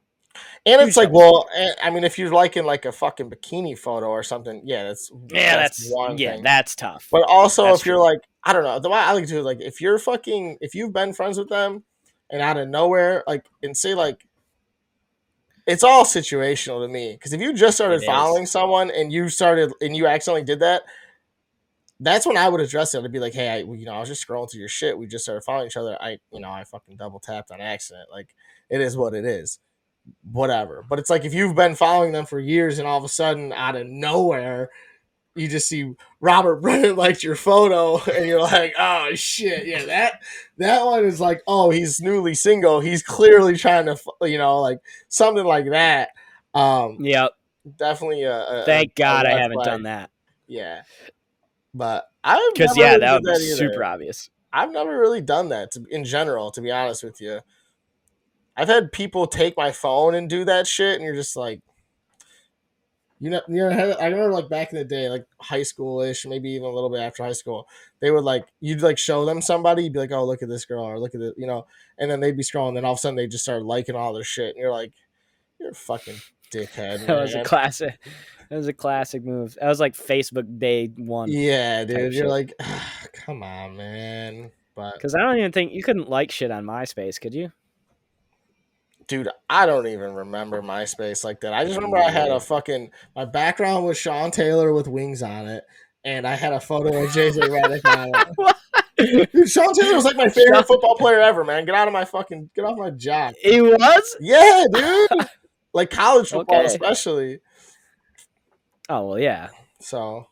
And it's like, well, eh, I mean, if you're liking like a fucking bikini photo or something, yeah, that's Yeah, that's, one yeah, thing. that's tough. But also, That's if you're true. like, I don't know, the way I like to do it, like, if you're fucking, if you've been friends with them, and out of nowhere, like, and say like, it's all situational to me. Because if you just started It is. following someone and you started and you accidentally did that, that's when I would address it. I'd be like, hey, I, you know, I was just scrolling through your shit. We just started following each other. I, you know, I fucking double tapped on accident. Like, it is what it is. Whatever. But it's like if you've been following them for years and all of a sudden out of nowhere, you just see Robert *laughs* Brennan liked your photo and you're like, oh shit, yeah, that that one is like, oh, he's newly single. He's clearly trying to, you know, like something like that. Um, Yep. definitely. A, a, Thank a God I haven't flag. done that. Yeah, but I've Because yeah, really that would did be either. super obvious. I've never really done that to, in general, to be honest with you. I've had people take my phone and do that shit, and you're just like, you know, you know, I remember like back in the day, like high school ish, maybe even a little bit after high school, they would like, you'd like show them somebody, you'd be like, oh, look at this girl, or look at it, you know, and then they'd be scrolling, then all of a sudden they just start liking all their shit, and you're like, you're a fucking dickhead. *laughs* That was a classic. That was a classic move. That was like Facebook day one. yeah, dude, you're shit. like, *sighs* come on, man. But Because I don't even think you couldn't like shit on MySpace, could you? Dude, I don't even remember MySpace like that. I just remember I had a fucking my background was Sean Taylor with wings on it, and I had a photo of JJ Redick on it. *laughs* Dude, Sean Taylor was like my favorite Sean- football player ever, man. Get out of my fucking get off my job. He was. Yeah, *laughs* dude. like college football, Okay. especially. Oh well, yeah, So,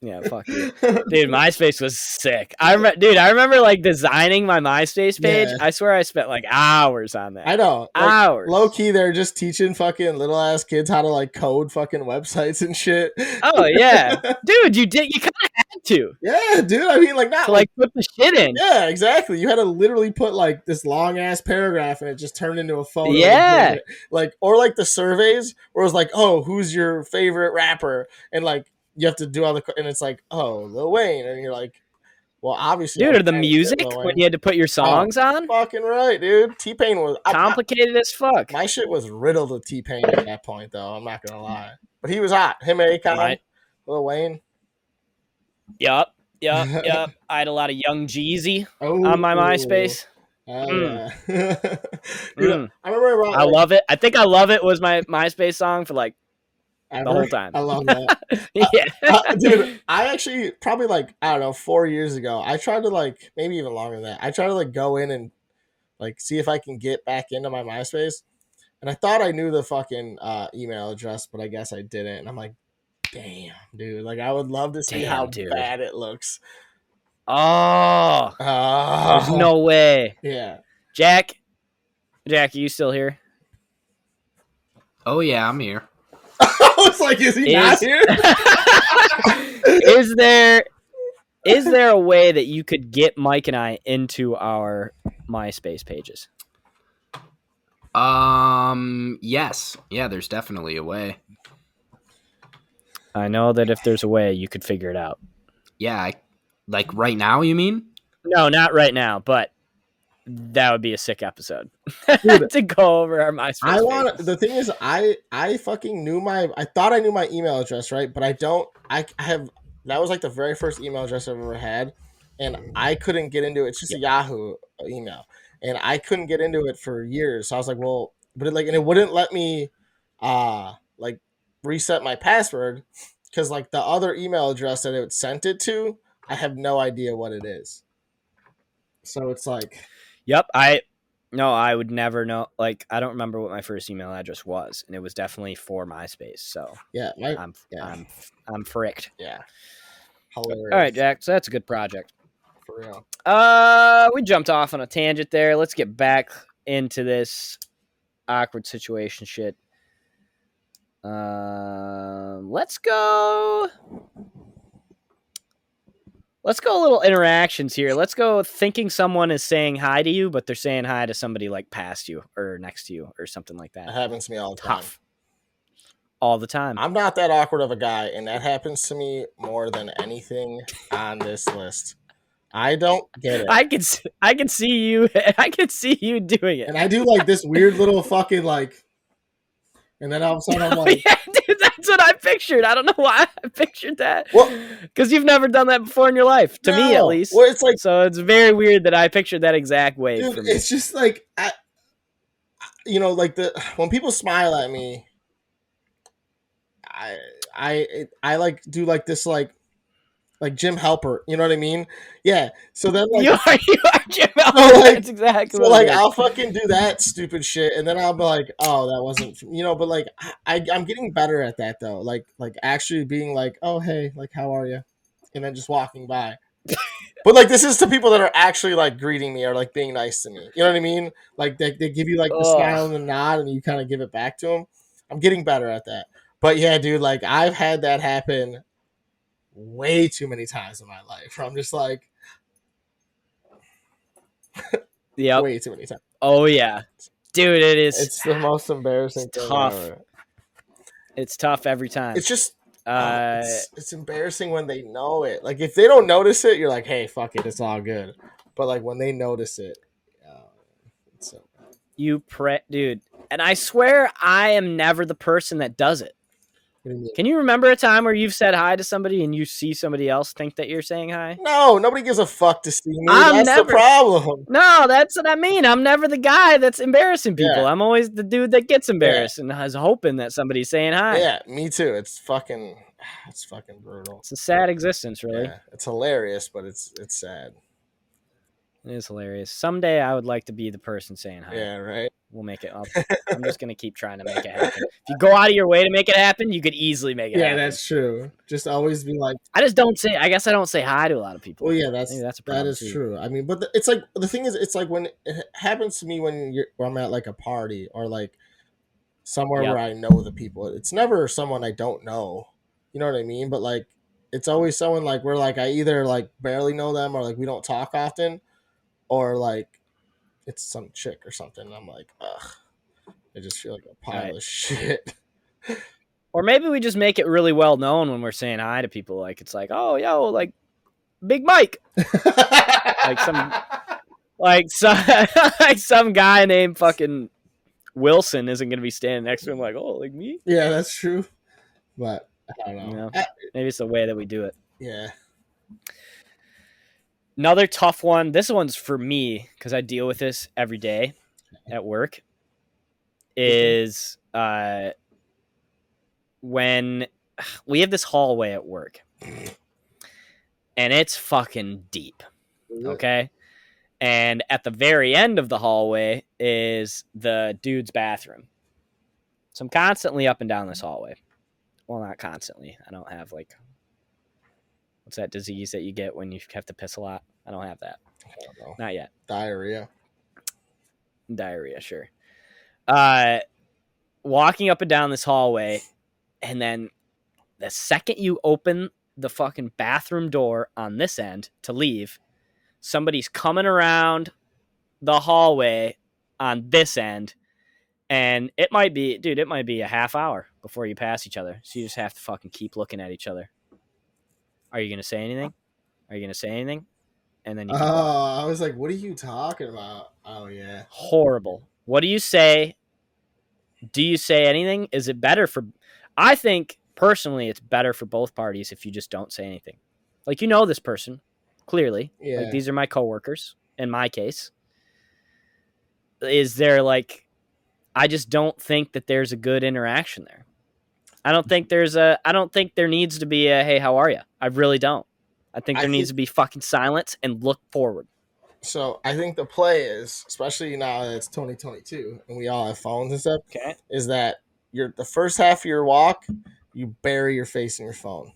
yeah. Fuck you, *laughs* dude. MySpace was sick. I remember, dude. I remember like designing my MySpace page. Yeah. I swear I spent like hours on that. I know. Like, hours. low key, they're just teaching fucking little ass kids how to like code fucking websites and shit. Oh yeah, *laughs* dude. You did. You kind of had to yeah, dude. I mean, like not to like like put the shit in. Yeah, exactly. You had to literally put like this long ass paragraph and it just turned into a photo. Yeah. Like or like the surveys where it was like, oh, who's your favorite rapper? And like you have to do all the and it's like, oh, Lil Wayne, and you're like, Well, obviously, Dude, or the music when you had to put your songs on? Fucking right, dude. T Pain was I- I- Complicated as fuck. my shit was riddled with T Pain at that point, though. I'm not gonna lie, but he was hot. Him and Akon, Right. Lil Wayne. Yup. Yup. *laughs* Yup. I had a lot of young Jeezy Oh, on my MySpace. hell Mm. yeah. *laughs* Dude, Mm. I remember I like, love it. I think I love it was my MySpace song for like ever. the whole time. I love that. *laughs* yeah. Uh, dude, I actually probably like I don't know four years ago. I tried to like maybe even longer than that. I tried to like go in and like see if I can get back into my MySpace, and I thought I knew the fucking uh, email address, but I guess I didn't. And I'm like, damn, dude, like I would love to see Damn, how dude. bad it looks. Oh, Oh, there's no way. yeah. Jack, Jack, are you still here? Oh yeah, I'm here. I *laughs* like, is he not Is- here? *laughs* is there is there a way that you could get Mike and I into our MySpace pages? Um, yes, yeah. There's definitely a way. I know that if there's a way, you could figure it out. Yeah, I, like right now. You mean? No, not right now, but that would be a sick episode *laughs* Dude, to go over our MySpace. I want the thing is I I fucking knew my I thought I knew my email address right, but I don't. I I have that was like the very first email address I've ever had, and I couldn't get into it. It's just a Yahoo email, and I couldn't get into it for years. So I was like, well, but it like and it wouldn't let me, uh, like reset my password because like the other email address that it sent it to, I have no idea what it is. So it's like. Yep, I no, I would never know. Like, I don't remember what my first email address was, and it was definitely for MySpace. So Yeah, my, I'm Yeah. I'm I'm fricked. yeah. Hilarious. All right, Jack. So that's a good project. For real. Uh, we jumped off on a tangent there. Let's get back into this awkward situation shit. Um, let's go. Let's go a little interactions here. Let's go thinking someone is saying hi to you, but they're saying hi to somebody like past you or next to you or something like That that. happens to me all the time. Tough. All the time. I'm not that awkward of a guy, and that happens to me more than anything on this list. I don't get it. I can I can see you *laughs* I can see you doing it. and I do like this weird little fucking like, and then all of a sudden I'm *laughs* like, yeah, dude, that's what I pictured. I don't know why *laughs* I pictured that. Well- because you've never done that before in your life, to me at least. Well, it's like, so it's very weird that I pictured that exact way. dude, it's just like, I, you know, like the when people smile at me, I, I, I like do like this like, like Jim Halpert. You know what I mean? Yeah. So then *laughs* like. you are you are Jim So, like- That's exactly So like. I'll fucking do that stupid shit, and then I'll be like, "Oh, that wasn't," you know. But like, I, I I'm getting better at that though. Like like actually being like, "Oh hey, like how are you?" and then just walking by. *laughs* but like this is to people that are actually like greeting me or like being nice to me. You know what I mean? Like they, they give you like the Ugh. smile and the nod, and you kind of give it back to them. I'm getting better at that. But yeah, dude, like I've had that happen way too many times in my life. Where I'm just like Yep. way too many times. Oh yeah, dude, it is. It's the most embarrassing It's tough. ever. it's tough every time. It's just oh, uh, it's, it's embarrassing when they know it. Like if they don't notice it, you're like, hey, fuck it, it's all good. But like when they notice it, uh, it's so bad. you pre, dude, and I swear I am never the person that does it. What do you? Can you remember a time where you've said hi to somebody and you see somebody else think that you're saying hi? No, nobody gives a fuck to see me. I'm That's never- the problem. No, that's what I mean. I'm never the guy that's embarrassing people. Yeah. I'm always the dude that gets embarrassed and is hoping that somebody's saying hi. Yeah, me too. It's fucking, *sighs* it's fucking brutal. It's a sad existence, really. Yeah, it's hilarious, but it's it's sad. It is hilarious. Someday I would like to be the person saying hi. Yeah, right. We'll make it up. *laughs* I'm just gonna keep trying to make it happen. If you go out of your way to make it happen, you could easily make it Yeah, happen. that's true. Just always be like, I just don't say. I guess I don't say hi to a lot of people. well, yeah, that's that's a problem is too. true. I mean, but the, it's like the thing is, it's like when it happens to me when you're when I'm at like a party or like somewhere Yep. where I know the people. It's never someone I don't know. You know what I mean? But like, it's always someone like where like I either like barely know them or like we don't talk often, or like it's some chick or something. and I'm like, ugh, I just feel like a pile Right. of shit. *laughs* Or maybe we just make it really well known when we're saying hi to people. Like it's like, oh, yo, like Big Mike. Like some- *laughs* Like some *laughs* like some guy named fucking Wilson isn't gonna be standing next to him like, oh, like me. yeah, that's true. But I don't know. You know? Maybe it's the way that we do it. yeah. Another tough one. This one's for me because I deal with this every day at work. Is uh, when we have this hallway at work, and it's fucking deep. Okay. And at the very end of the hallway is the dude's bathroom. So I'm constantly up and down this hallway. Well, not constantly. I don't have like what's that disease that you get when you have to piss a lot? I don't have that. Don't. Not yet. Diarrhea. Diarrhea, sure. Uh walking up and down this hallway and then the second you open the fucking bathroom door on this end to leave, somebody's coming around the hallway on this end and it might be dude, it might be a half hour before you pass each other. So you just have to fucking keep looking at each other. Are you going to say anything? Are you going to say anything? And then you Oh, I was like, what are you talking about? Oh yeah. horrible. What do you say? Do you say anything? Is it better for I think personally it's better for both parties if you just don't say anything. Like you know this person clearly. Yeah. Like these are my coworkers in my case. Is there like I just don't think that there's a good interaction there. I don't think there's a I don't think there needs to be a hey how are you? I really don't. I think I there needs think- to be fucking silence and look forward. So I think the play is, especially now that it's 2022 and we all have phones and stuff, Okay. is that you're the first half of your walk, you bury your face in your phone.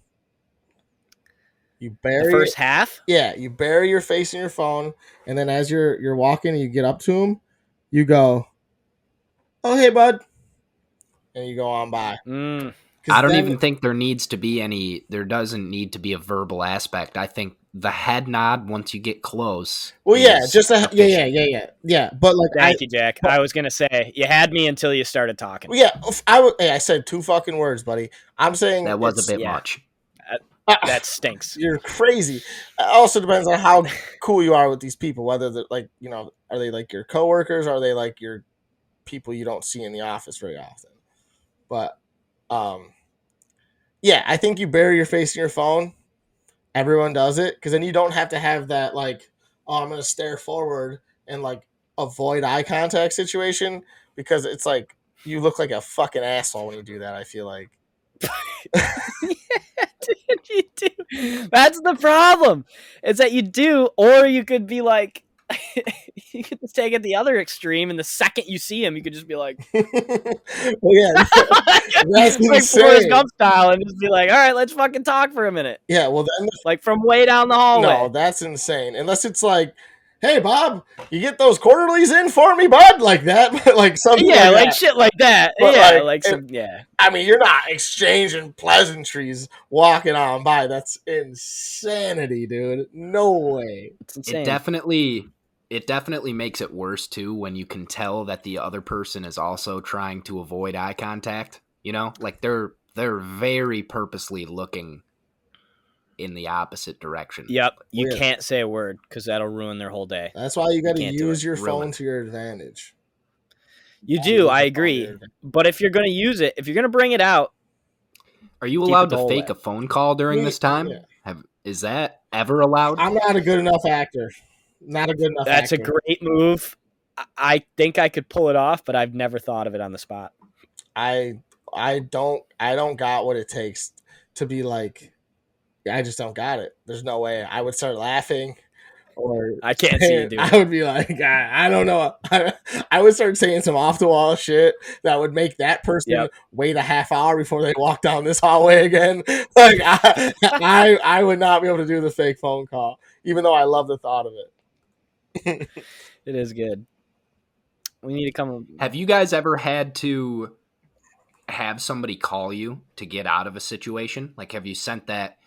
You bury The bury first half? yeah, you bury your face in your phone, and then as you're you're walking and you get up to him, you go, "Oh hey bud," and you go on by. Mm. 'Cause I don't then- even think there needs to be any. There doesn't need to be a verbal aspect. I think the head nod once you get close. Well, yeah, just a, yeah, yeah, yeah, yeah, yeah. But like, I, Thank you, Jack. I was gonna say you had me until you started talking. well, yeah, if I. Hey, I said two fucking words, buddy. I'm saying That was a bit yeah. much. Ah, That stinks. *laughs* you're crazy. It also depends on how cool you are with these people. Whether they're like, you know, are they like your coworkers? Or are they like your people you don't see in the office very often? But, um, yeah, I think you bury your face in your phone. Everyone does it because then you don't have to have that like, oh, I'm gonna stare forward and like avoid eye contact situation because it's like you look like a fucking asshole when you do that. I feel like. *laughs* *laughs* Yeah, you do. That's the problem. Is that you do, or you could be like, *laughs* *laughs* you could just take it the other extreme, and the second you see him, you could just be like, *laughs* well, yeah, *laughs* That's like Forrest. Gump style, and just be like, all right, let's fucking talk for a minute, yeah. Well, then like from way down the hallway. No, that's insane. Unless it's like, hey Bob, you get those quarterlies in for me, bud, like that, like something. yeah, like, like that. shit like that. But, yeah, like, like, it- some, yeah. I mean, you're not exchanging pleasantries walking on by. That's insanity, dude. No way. It's. It definitely it definitely makes it worse too when you can tell that the other person is also trying to avoid eye contact. You know, like they're they're very purposely looking in the opposite direction. Yep, you Weird. can't say a word because that'll ruin their whole day. That's why you got to can't use it. your phone to your advantage. You Gotta do, I your phone to agree. But if you're gonna use it, if you're gonna bring it out, Are you allowed to fake way. a phone call during Yeah, this time? yeah. Have is that ever allowed? I'm not a good enough actor. Not a good enough. that's a great move. I- I think I could pull it off, but I've never thought of it on the spot. I I don't I don't got what it takes to be like I just don't got it. There's no way I would start laughing or I can't see you *laughs* do I would be like I, I don't know. I, *laughs* I would start saying some off the wall shit that would make that person Yep. wait a half hour before they walk down this hallway again. *laughs* Like I, I I would not be able to do the fake phone call even though I love the thought of it. It is good. We need to come. Have you guys ever had to have somebody call you to get out of a situation? Like, have you sent that,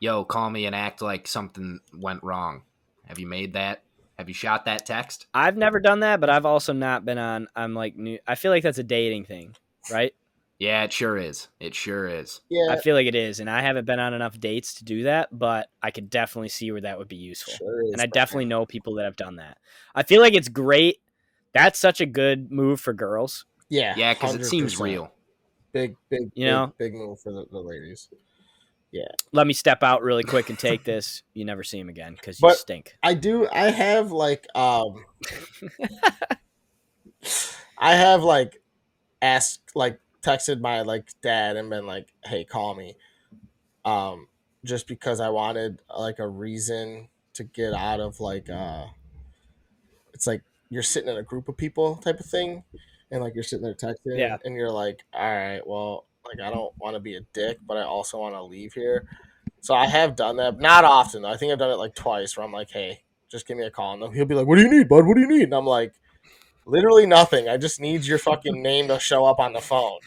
yo, call me and act like something went wrong? Have you made that? Have you shot that text? I've never done that, but I've also not been on. I'm like new. I feel like that's a dating thing, right? Yeah, it sure is. It sure is. Yeah, I feel like it is, and I haven't been on enough dates to do that, but I could definitely see where that would be useful. sure is, and I man. definitely know people that have done that. I feel like it's great. That's such a good move for girls. yeah, Yeah, because it seems real. Big, big, You big, know? big move for the, the ladies. Yeah. Let me step out really quick and take *laughs* this. You never see him again because you But- stink. I do. I have like um, *laughs* I have like asked like texted my like dad and been like, "Hey, call me," um, just because I wanted like a reason to get out of like uh, it's like you're sitting in a group of people type of thing, and like you're sitting there texting, Yeah. and you're like, "All right, well, like I don't want to be a dick, but I also want to leave here." So I have done that, not often. I think I've done it like twice, where I'm like, "Hey, just give me a call," and then he'll be like, "What do you need, bud? What do you need?" And I'm like, "Literally nothing. I just need your fucking name to show up on the phone."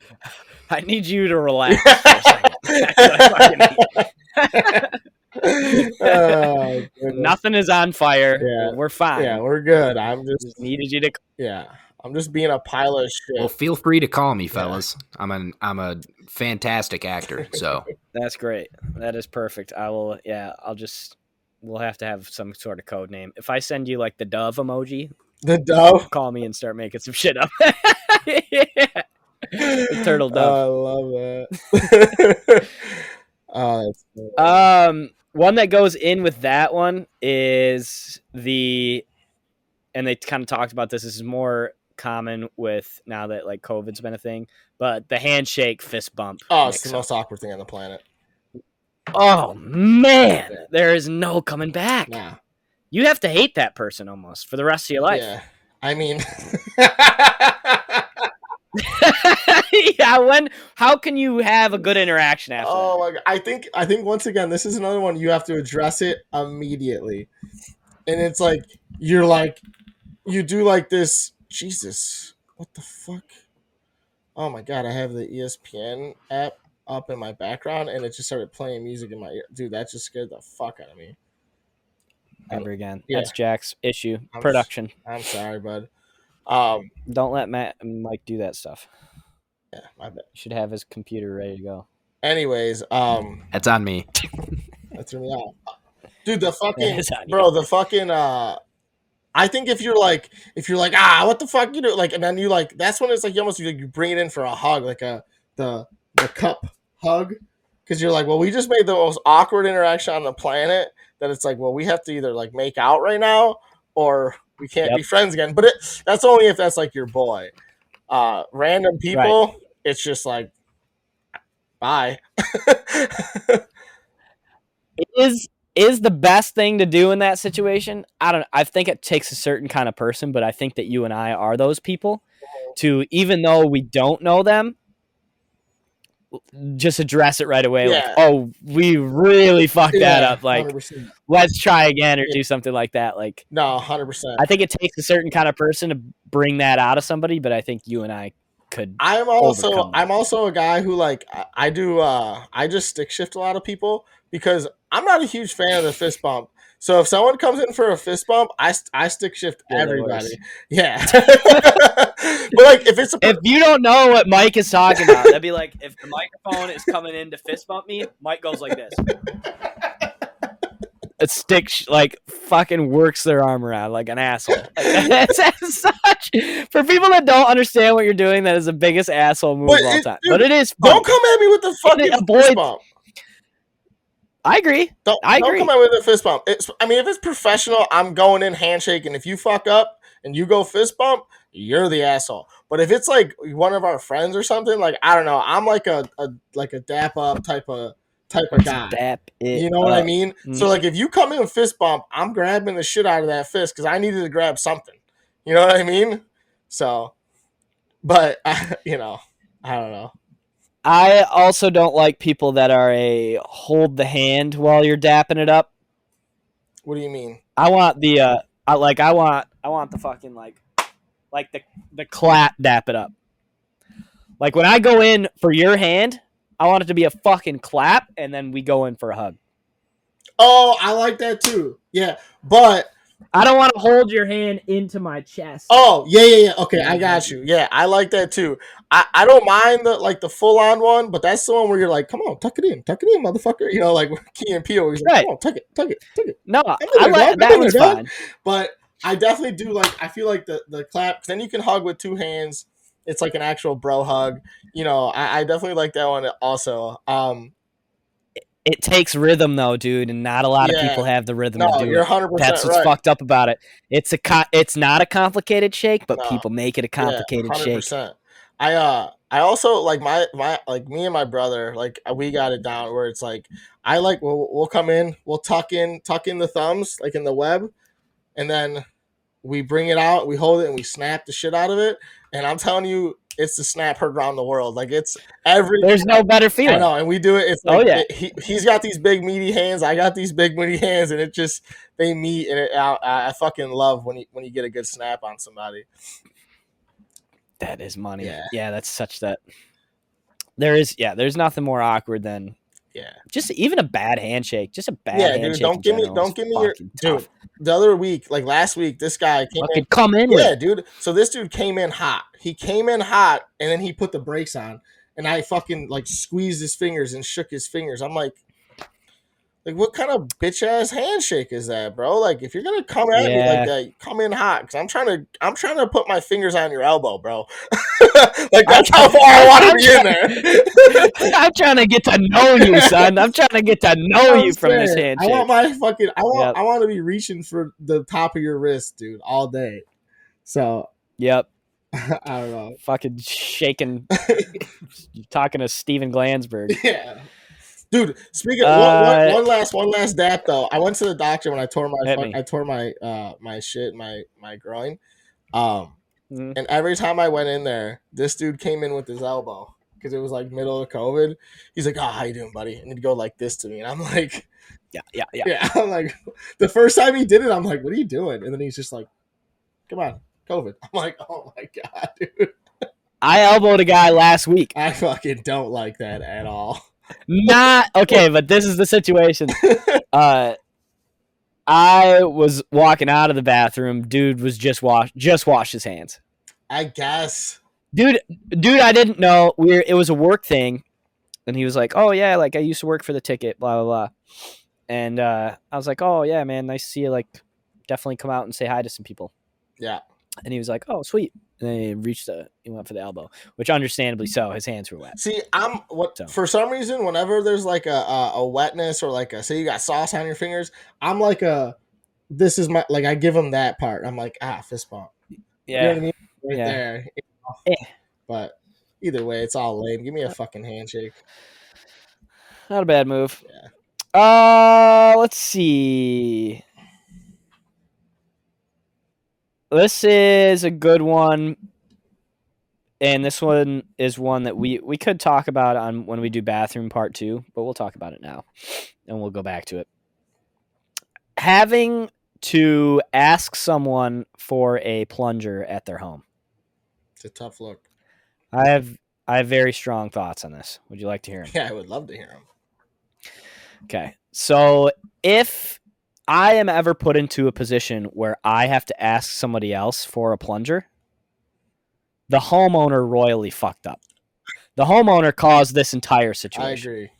*laughs* I need you to relax for a second. That's what I fucking need. Oh. Nothing is on fire. Yeah. We're fine. yeah, we're good. I'm just Just needed you to. yeah, I'm just being a pile of shit. Well, feel free to call me, fellas. I'm an I'm a fantastic actor. *laughs* So That's great. That is perfect. I will. Yeah, I'll just. We'll have to have some sort of code name. If I send you like the dove emoji, the dove. call me and start making some shit up. yeah. *laughs* The turtle dove. I love that. *laughs* oh. Um, one that goes in with that one is the, and they kind of talked about this. This is more common with now that like COVID's been a thing, but the handshake fist bump. oh, it's the most awkward thing on the planet. Oh man, there is no coming back. Nah. You have to hate that person almost for the rest of your life. Yeah. I mean, *laughs* *laughs* Yeah. When? How can you have a good interaction after? oh my god! I think I think once again, this is another one you have to address it immediately, and it's like you're like you do like this. Jesus, what the fuck? Oh my god! I have the ESPN app up in my background, and it just started playing music in my ear. Dude, that just scared the fuck out of me. That? Never again. Yeah. That's Jack's issue. I'm Production. I'm sorry, bud. Um, Don't let Matt and Mike do that stuff. yeah, my bad. Should have his computer ready to go. Anyways, um, that's on me. that threw me off. Dude, the *laughs* fucking That is on you. bro, the fucking uh I think if you're like if you're like, ah, what the fuck you do like and then you like that's when it's like you almost like you bring it in for a hug, like a the the cup hug. Cause you're like, well, we just made the most awkward interaction on the planet that it's like, well, we have to either like make out right now or we can't Yep. be friends again. But it that's only if that's like your boy. Uh random people, it's just like bye. *laughs* Is is the best thing to do in that situation? I don't. I think it takes a certain kind of person, but I think that you and I are those people. To even though we don't know them, just address it right away. Like, oh, we really fucked that up. Like, 100%. let's try again or Yeah. do something like that. Like, No, hundred percent. I think it takes a certain kind of person to bring that out of somebody, but I think you and I could. I'm also. I'm also a guy who like I, do uh I just stick shift a lot of people because I'm not a huge fan of the fist bump. So if someone comes in for a fist bump, I, I stick shift everybody. Yeah. *laughs* *laughs* but like if it's a If you don't know what Mike is talking about, *laughs* that'd be like if the microphone is coming in to fist bump me, Mike goes like this. It sticks like fucking works their arm around like an asshole. Like, *laughs* that's, that's such for people that don't understand what you're doing. That is the biggest asshole move But of all it- time. dude, but it is. Fun. don't come at me with the fucking avoids- fist bump. I agree. Don't, I don't come at me with a fist bump. It's, I mean, if it's professional, I'm going in handshake, and if you fuck up and you go fist bump, you're the asshole. But if it's like one of our friends or something, like I don't know, I'm like a, a like a dap up type of type of guy. Dap it You know what I mean? Mm. So like if you come in with fist bump, I'm grabbing the shit out of that fist because I needed to grab something. You know what I mean? So, but *laughs* you know, I don't know. I also don't like people that are a hold the hand while you're dapping it up. What do you mean? I want the uh I like I want I want the fucking like like the the clap dap it up. Like when I go in for your hand, I want it to be a fucking clap and then we go in for a hug. Oh, I like that too. Yeah, but I don't want to hold your hand into my chest. Oh yeah, yeah, yeah. Okay, I got you. Yeah, I like that too. I, I don't mind the like the full on one, but that's the one where you're like, come on, tuck it in, tuck it in, motherfucker. You know, like *laughs* Key and he's like, Right. come on, tuck it, tuck it, tuck it. no, I like. That was fine. But I definitely do like. I feel like the the clap. Then you can hug with two hands. It's like an actual bro hug. You know, I, I definitely like that one also. Um, It takes rhythm though, dude, and not a lot Yeah. of people have the rhythm no, to do you're it. 100 That's what's right. fucked up about it. It's a co- it's not a complicated shake, but No. people make it a complicated yeah, shake. 100%. I uh I also like my my like me and my brother like we got it down where it's like I like we'll we'll come in we'll tuck in tuck in the thumbs like in the web and then we bring it out we hold it and we snap the shit out of it and I'm telling you it's the snap heard around the world like it's every There's no better I feeling. know, and we do it. It's Oh, yeah. it- he he's got these big meaty hands. I got these big meaty hands, and it just they meet, and it, I, I fucking love when you when you get a good snap on somebody. That is money. Yeah. Yeah. that's such that. There is yeah, there's nothing more awkward than Yeah, just even a bad handshake. Just a bad Yeah, dude, don't give me- don't give me your- dude, tough. the other week, like last week, this guy came in. Fucking come in Yeah, it. dude. So this dude came in hot. He came in hot, and then he put the brakes on, and I fucking like squeezed his fingers and shook his fingers. I'm like. Like what kind of bitch ass handshake is that, bro? Like if you're gonna come at me like that, come in hot because I'm trying to I'm trying to put my fingers on your elbow, bro. *laughs* like that's how far I want to be in there. *laughs* I'm trying to get to know you, *laughs* son. I'm trying to get to know you from this handshake. I want my fucking I want Yep. I want to be reaching for the top of your wrist, dude, all day. So yep. I don't know. Fucking shaking. talking to Steven Glansberg. Yeah. Dude, speaking of, Uh, one, one, one last one last dap though. I went to the doctor when I tore my fuck- I tore my uh my shit my my groin. Um Mhm. and every time I went in there, this dude came in with his elbow because it was like middle of COVID. He's like, "Oh, how you doing, buddy?" And he'd go like this to me, and I'm *laughs* like, Yeah, yeah, yeah. "Yeah." *laughs* I'm like, the first time he did it, I'm like, "What are you doing?" And then he's just like, "Come on, COVID." *laughs* I'm like, "Oh my god, dude." I elbowed a guy last week. I fucking don't like that at all. Not okay, but this is the situation. *laughs* Uh, I was walking out of the bathroom. Dude was just wash just washed his hands. I guess. Dude, dude, I didn't know. We were, it was a work thing, and he was like, "Oh yeah, like I used to work for the ticket." Blah blah blah. And uh, I was like, "Oh yeah, man, nice to see you. Like, definitely come out and say hi to some people." Yeah. And he was like, "Oh sweet." And then he reached the, he went for the elbow, which understandably so. His hands were wet. See, I'm what So. for some reason whenever there's like a, a a wetness or like a say you got sauce on your fingers, I'm like a this is my like I give him that part. I'm like ah fist bump. You know what I mean? Right Yeah. there. Eh. But either way, it's all lame. Give me a fucking handshake. Not a bad move. Yeah. Uh, let's see. This is a good one, and this one is one that we we could talk about on when we do bathroom part two, but we'll talk about it now, and we'll go back to it. Having to ask someone for a plunger at their home. It's a tough look. I have I have very strong thoughts on this. Would you like to hear them? Yeah, I would love to hear them. Okay. So if I am ever put into a position where I have to ask somebody else for a plunger, the homeowner royally fucked up. The homeowner caused this entire situation. I agree.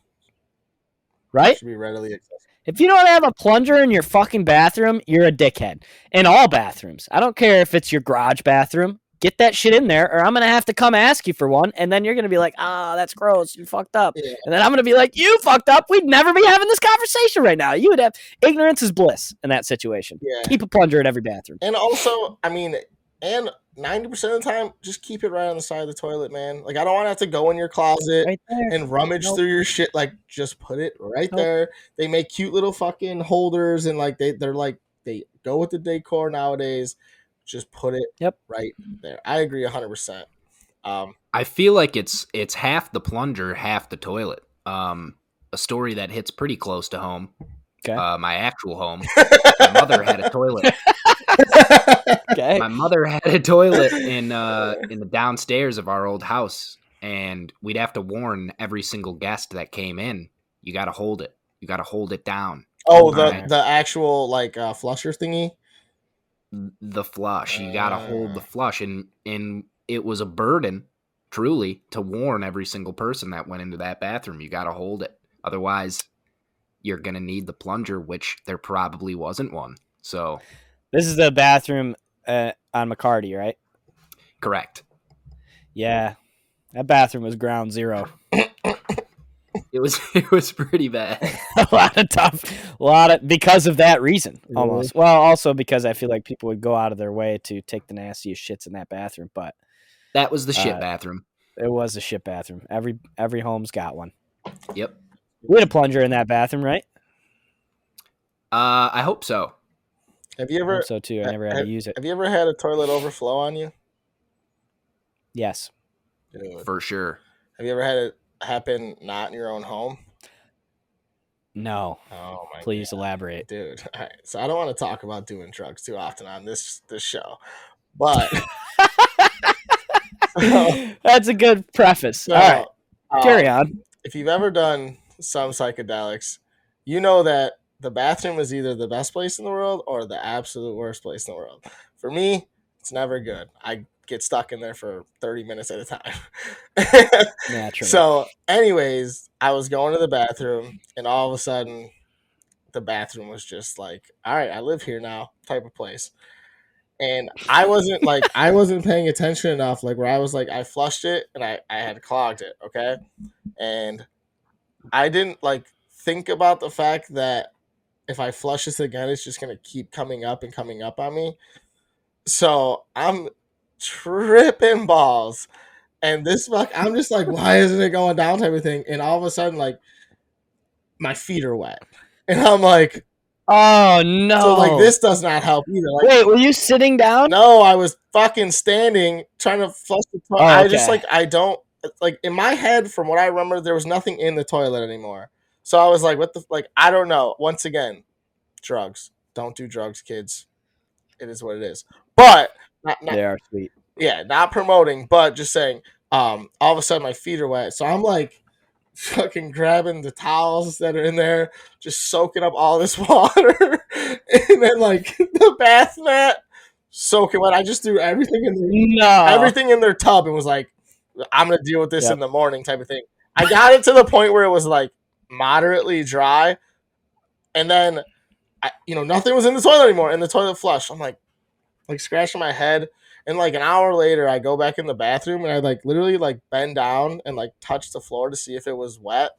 right? Should be readily accessible. If you don't have a plunger in your fucking bathroom, you're a dickhead. In all bathrooms. I don't care if it's your garage bathroom. Get that shit in there, or I'm gonna have to come ask you for one, and then you're gonna be like, "Ah, that's gross. You fucked up." Yeah. And then I'm gonna be like, "You fucked up. We'd never be having this conversation right now. You would have ignorance is bliss in that situation. Yeah. Keep a plunger in every bathroom. And also, I mean, and ninety percent of the time, just keep it right on the side of the toilet, man. Like I don't want to have to go in your closet Right and rummage Nope. through your shit. Like just put it right Nope. there. They make cute little fucking holders and like they they're like they go with the decor nowadays. Just put it Yep. right there. I agree hundred percent. Um, I feel like it's it's half the plunger, half the toilet. Um, a story that hits pretty close to home. Okay. Uh, my actual home. *laughs* my mother had a toilet. Okay. My mother had a toilet in uh, in the downstairs of our old house, and we'd have to warn every single guest that came in. You got to hold it. You got to hold it down. oh, the Alright. the actual like uh, flusher thingy. The flush. You got to hold the Ah. flush, and and it was a burden, truly, to warn every single person that went into that bathroom. You got to hold it, otherwise, you're gonna need the plunger, which there probably wasn't one. So This is the bathroom uh, on McCarty, right? correct. Yeah, that bathroom was ground zero. *laughs* It was it was pretty bad. *laughs* a lot of tough, a lot of because of that reason, Really? almost. Well, also because I feel like people would go out of their way to take the nastiest shits in that bathroom, but That was the shit Uh, bathroom. it was a shit bathroom. Every every home's got one. Yep. We had a plunger in that bathroom, right? Uh, I hope so. Have you I ever hope so too. I never had to use it. have you ever had a toilet overflow on you? Yes. Dude. For sure. Have you ever had it happen not in your own home? No. Oh my Please God. elaborate. dude. All right. So I don't want to talk about doing drugs too often on this this show, but *laughs* That's a good preface. so, All right, uh, carry on. If you've ever done some psychedelics, you know that the bathroom is either the best place in the world or the absolute worst place in the world. For me, it's never good. I get stuck in there for 30 minutes at a time. Naturally. *laughs* So, anyways, I was going to the bathroom, and all of a sudden, the bathroom was just like, "All right, I live here now," type of place. And I wasn't like *laughs* I wasn't paying attention enough, like where I was like I flushed it and I I had clogged it, okay, and I didn't like think about the fact that if I flush this again, it's just gonna keep coming up and coming up on me. So I'm tripping balls. And this fuck i'm just like why isn't it going down? type of thing. And all of a sudden like my feet are wet. And i'm like oh no! so like this does not help either. Like Wait, were you sitting down? no i was fucking standing trying to flush the toilet Oh, i just like i don't like in my head from what i remember there was nothing in the toilet anymore. So i was like what the like i don't know. Once again drugs. Don't do drugs kids. It is what it is. But not, not They are sweet. yeah, not promoting, but just saying, um, all of a sudden my feet are wet. So I'm like fucking grabbing the towels that are in there, just soaking up all this *laughs* water. and then like the bath mat soaking wet. I just threw everything in the, No. everything in their tub and was like, I'm gonna deal with this Yep. in the morning type of thing. I got it to the point where it was like moderately dry, and then I, you know, nothing was in the toilet anymore, and the toilet flushed. I'm like, like scratching my head, and like an hour later, I go back in the bathroom and I like literally like bend down and like touch the floor to see if it was wet,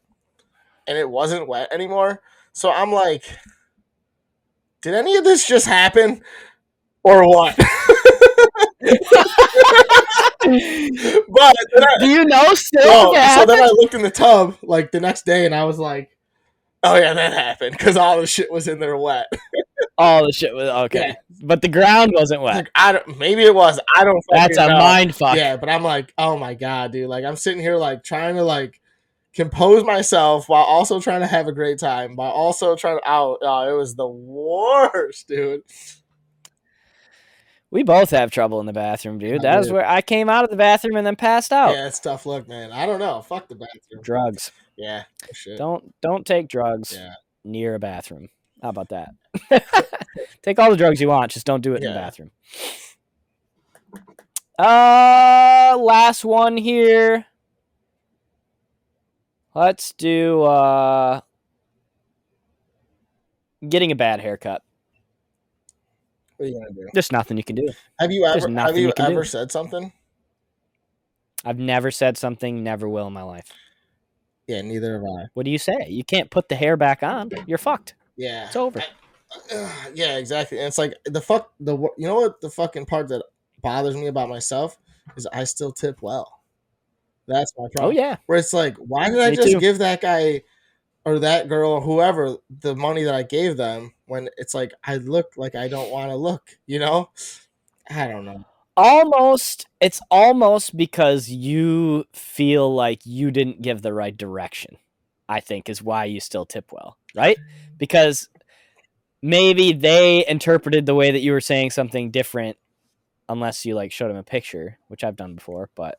and it wasn't wet anymore. So I'm like, did any of this just happen, or what? *laughs* but Do you know still? no, if it so then I looked in the tub like the next day, and I was like, "Oh yeah, that happened," because all the shit was in there wet. *laughs* all the shit was okay, Yeah. But the ground wasn't wet. Like I don't, maybe it was. I don't. Know. That's a know. mind fuck. Yeah, but I'm like, oh my god, dude. Like I'm sitting here like trying to like compose myself while also trying to have a great time, while also trying to out. Oh, it was the worst, dude. We both have trouble in the bathroom, dude. I That was where I came out of the bathroom and then passed out. Yeah, it's tough look, man. I don't know. Fuck the bathroom. Drugs. Yeah, shit. Don't don't take drugs Yeah. near a bathroom. How about that? *laughs* take all the drugs you want, just don't do it in the bathroom. Uh last one here. Let's do uh getting a bad haircut. What are you gonna do? There's nothing you can do. Have you ever? Have you you ever do. said something? I've never said something, never will in my life. Yeah, neither have I. What do you say? You can't put the hair back on. You're fucked. Yeah, It's over. Uh, yeah, exactly. And it's like the fuck the you know what the fucking part that bothers me about myself is I still tip well. That's my problem. Oh yeah. Where it's like, why did I Me just too. give that guy or that girl or whoever the money that I gave them when it's like I look like I don't want to look, you know? I don't know. almost it's almost because you feel like you didn't give the right direction i think is why you still tip well right because maybe they interpreted the way that you were saying something different unless you like showed them a picture which i've done before but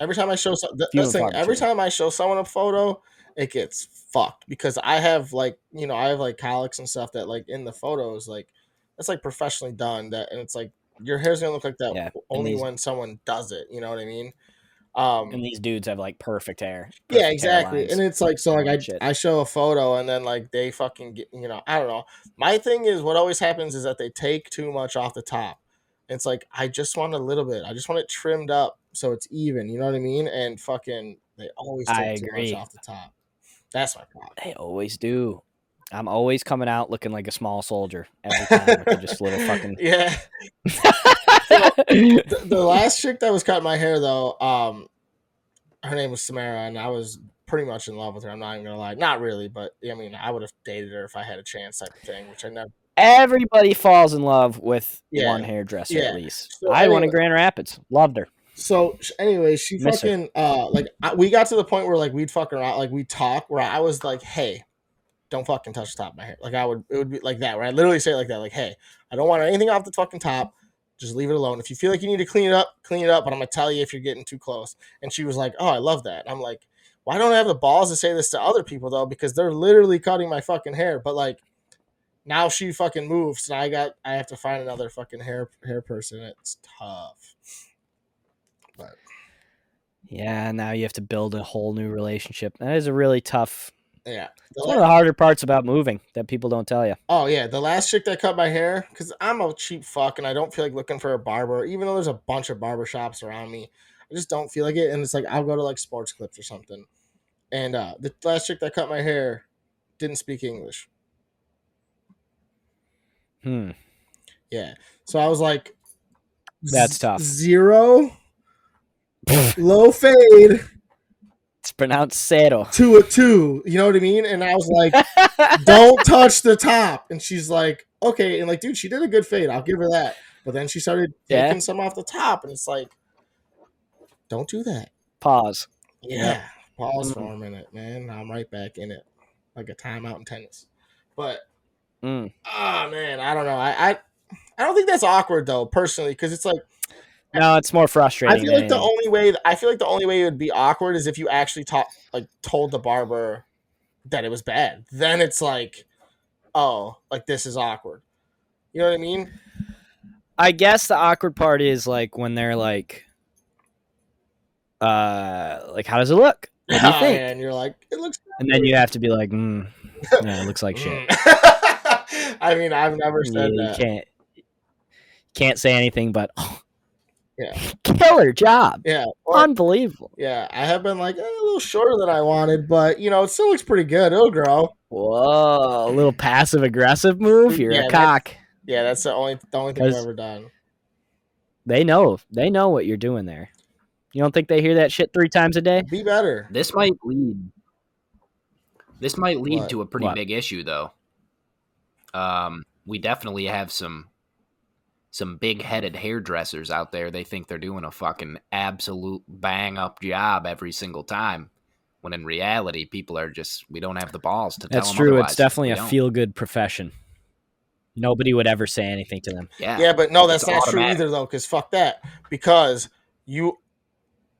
Every time I show some, th- Few that's the and thing. Every time I show someone a photo, it gets fucked because I have like you know I have like cowlicks and stuff that like in the photos like that's like professionally done. That and it's like your hair's gonna look like that Yeah, only these- when someone does it. You know what I mean? Um, And these dudes have like perfect hair. yeah, exactly. hairlines. And it's like so like I Shit. I show a photo and then like they fucking get you know I don't know. My thing is what always happens is that they take too much off the top. It's like I just want a little bit. I just want it trimmed up so it's even. You know what I mean? And fucking they always take too much off the top. That's my problem. They always do. I'm always coming out looking like a small soldier every time with just little fucking. *laughs* Yeah. *laughs* the, the last chick that was cutting my hair though, um, her name was Samara, and I was pretty much in love with her. I'm not even gonna lie, not really, but I mean, I would have dated her if I had a chance, type of thing. Which I never. Everybody falls in love with Yeah. one hairdresser Yeah. at least. So I had one in anyway- Grand Rapids. Loved her. So anyway, she Miss her. fucking uh like I, we got to the point where like we'd fuck around, like we'd talk, where I was like, hey. Don't fucking touch the top of my hair. Like I would, it would be like that. Where I literally say it like that, like, "Hey, I don't want anything off the fucking top. Just leave it alone. If you feel like you need to clean it up, clean it up. But I'm gonna tell you if you're getting too close." And she was like, "Oh, I love that." I'm like, "Why don't I have the balls to say this to other people though? Because they're literally cutting my fucking hair." But like, now she fucking moves, and I got I have to find another fucking hair hair person. It's tough. But Yeah, now you have to build a whole new relationship. That is a really tough. Yeah, The It's one of the harder parts about moving that people don't tell you. Oh yeah, the last chick that cut my hair because I'm a cheap fuck and I don't feel like looking for a barber, even though there's a bunch of barber shops around me. I just don't feel like it, and it's like I'll go to like Sports Clips or something. And uh, the last chick that cut my hair didn't speak English. Hmm. Yeah, so I was like, That's tough. Zero, *laughs* low fade It's pronounced cero. to a two. You know what I mean? And I was like, *laughs* don't touch the top. And she's like, okay. And like, dude, she did a good fade. I'll give her that. But then she started Yeah. taking some off the top, and it's like, don't do that. Pause. Yeah. Pause for Mm. a minute, man. I'm right back in it. Like a timeout in tennis. But Mm. ah man, I don't know. I I, I don't think that's awkward though, personally, because it's like No, it's more frustrating. I feel like the only way I feel like the only way it would be awkward is if you actually taught like told the barber that it was bad. Then it's like, oh, like this is awkward. You know what I mean? I guess the awkward part is like when they're like, uh, like how does it look? What do you *laughs* Oh, think? And you're like, it looks And then you have to be like, mm, yeah, it looks like shit. *laughs* I mean, I've never Yeah, said you that. can't can't say anything but *laughs* oh, Yeah. killer job, Yeah. Or, unbelievable. yeah. I have been like eh, a little shorter than I wanted, but you know, it still looks pretty good. It'll grow. Whoa, a little passive aggressive move. You're Yeah, a cock. Yeah, that's the only the only thing I've ever done. They know. They know what you're doing there. You don't think they hear that shit three times a day? Be better. This might lead. This might lead What? to a pretty What? big issue, though. Um, we definitely have some some big-headed hairdressers out there. They think they're doing a fucking absolute bang-up job every single time, when in reality, people are just we don't have the balls to tell That's them true. otherwise. It's definitely We a feel good profession. Nobody would ever say anything to them. Yeah, Yeah, but no, that's It's not true either though, because fuck that. Because you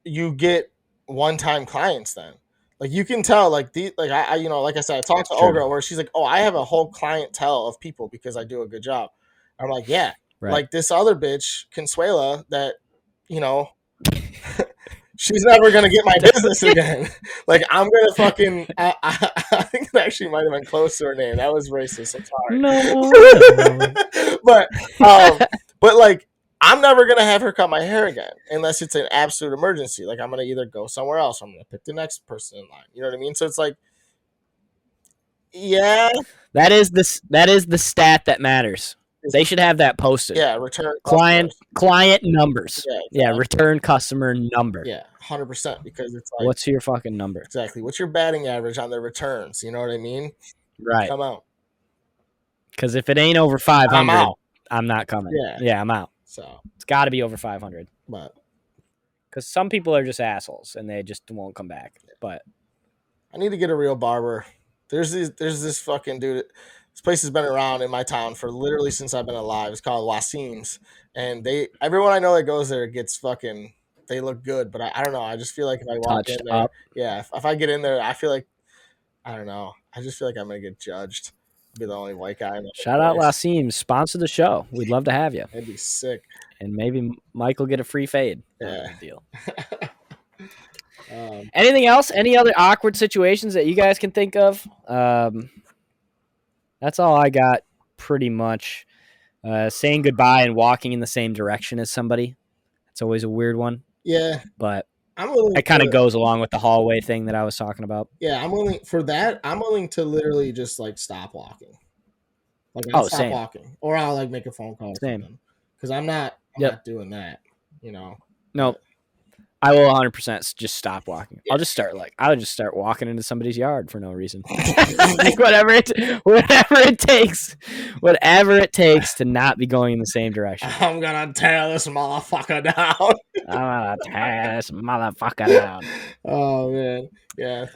you get one time clients then. Like you can tell, like the like I, I you know, like I said, I talked to True. Olga where she's like, Oh, I have a whole clientele of people because I do a good job. I'm like, Yeah. Right. Like this other bitch, Consuela, that, you know, *laughs* she's never gonna get my business *laughs* again. like I'm gonna fucking I, I, *laughs* I think it actually might have been close to her name. That was racist. I'm sorry no. but um, but like I'm never gonna have her cut my hair again unless it's an absolute emergency. Like I'm gonna either go somewhere else or I'm gonna pick the next person in line. You know what I mean? So it's like, yeah, that is this. That is the stat that matters. They should have that posted. yeah, return Client customers. client numbers. Yeah, Yeah, return customer number. yeah, hundred percent. Because it's like What's your fucking number? exactly what's your batting average on their returns? You know what I mean? Right. Come out. Because if it ain't over 500, I'm out. I'm not coming. Yeah. Yeah, I'm out. So, It's got to be over 500. but Because some people are just assholes and they just won't come back. But I need to get a real barber. There's this there's this fucking dude. This place has been around in my town for literally since I've been alive. It's called Wasim's, and they everyone I know that goes there gets fucking. They look good, but I, I don't know. I just feel like if I walk touched in there, up. yeah, if, if I get in there, I feel like I don't know. I just feel like I'm gonna get judged. Be the only white guy. in the Shout out. Lasim, sponsor the show. We'd love to have you, That'd be sick. and maybe Mike will get a free fade. Yeah. deal. *laughs* um, Anything else? Any other awkward situations that you guys can think of? Um, that's all I got, pretty much. Uh, saying goodbye and walking in the same direction as somebody. It's always a weird one, yeah, but I'm willing. it kind of goes along with the hallway thing that I was talking about. Yeah, I'm willing for that. I'm willing to literally just like stop walking. Like I'll Oh, stop same. walking, or I'll like make a phone call. Same. Because I'm not. I'm Yep. not doing that. You know. No, I will 100% just stop walking. I'll just start like I'll just start walking into somebody's yard for no reason. *laughs* like whatever it whatever it takes, whatever it takes to not be going in the same direction. I'm gonna tear this motherfucker down. *laughs* I'm gonna tear this motherfucker down. oh man, yeah.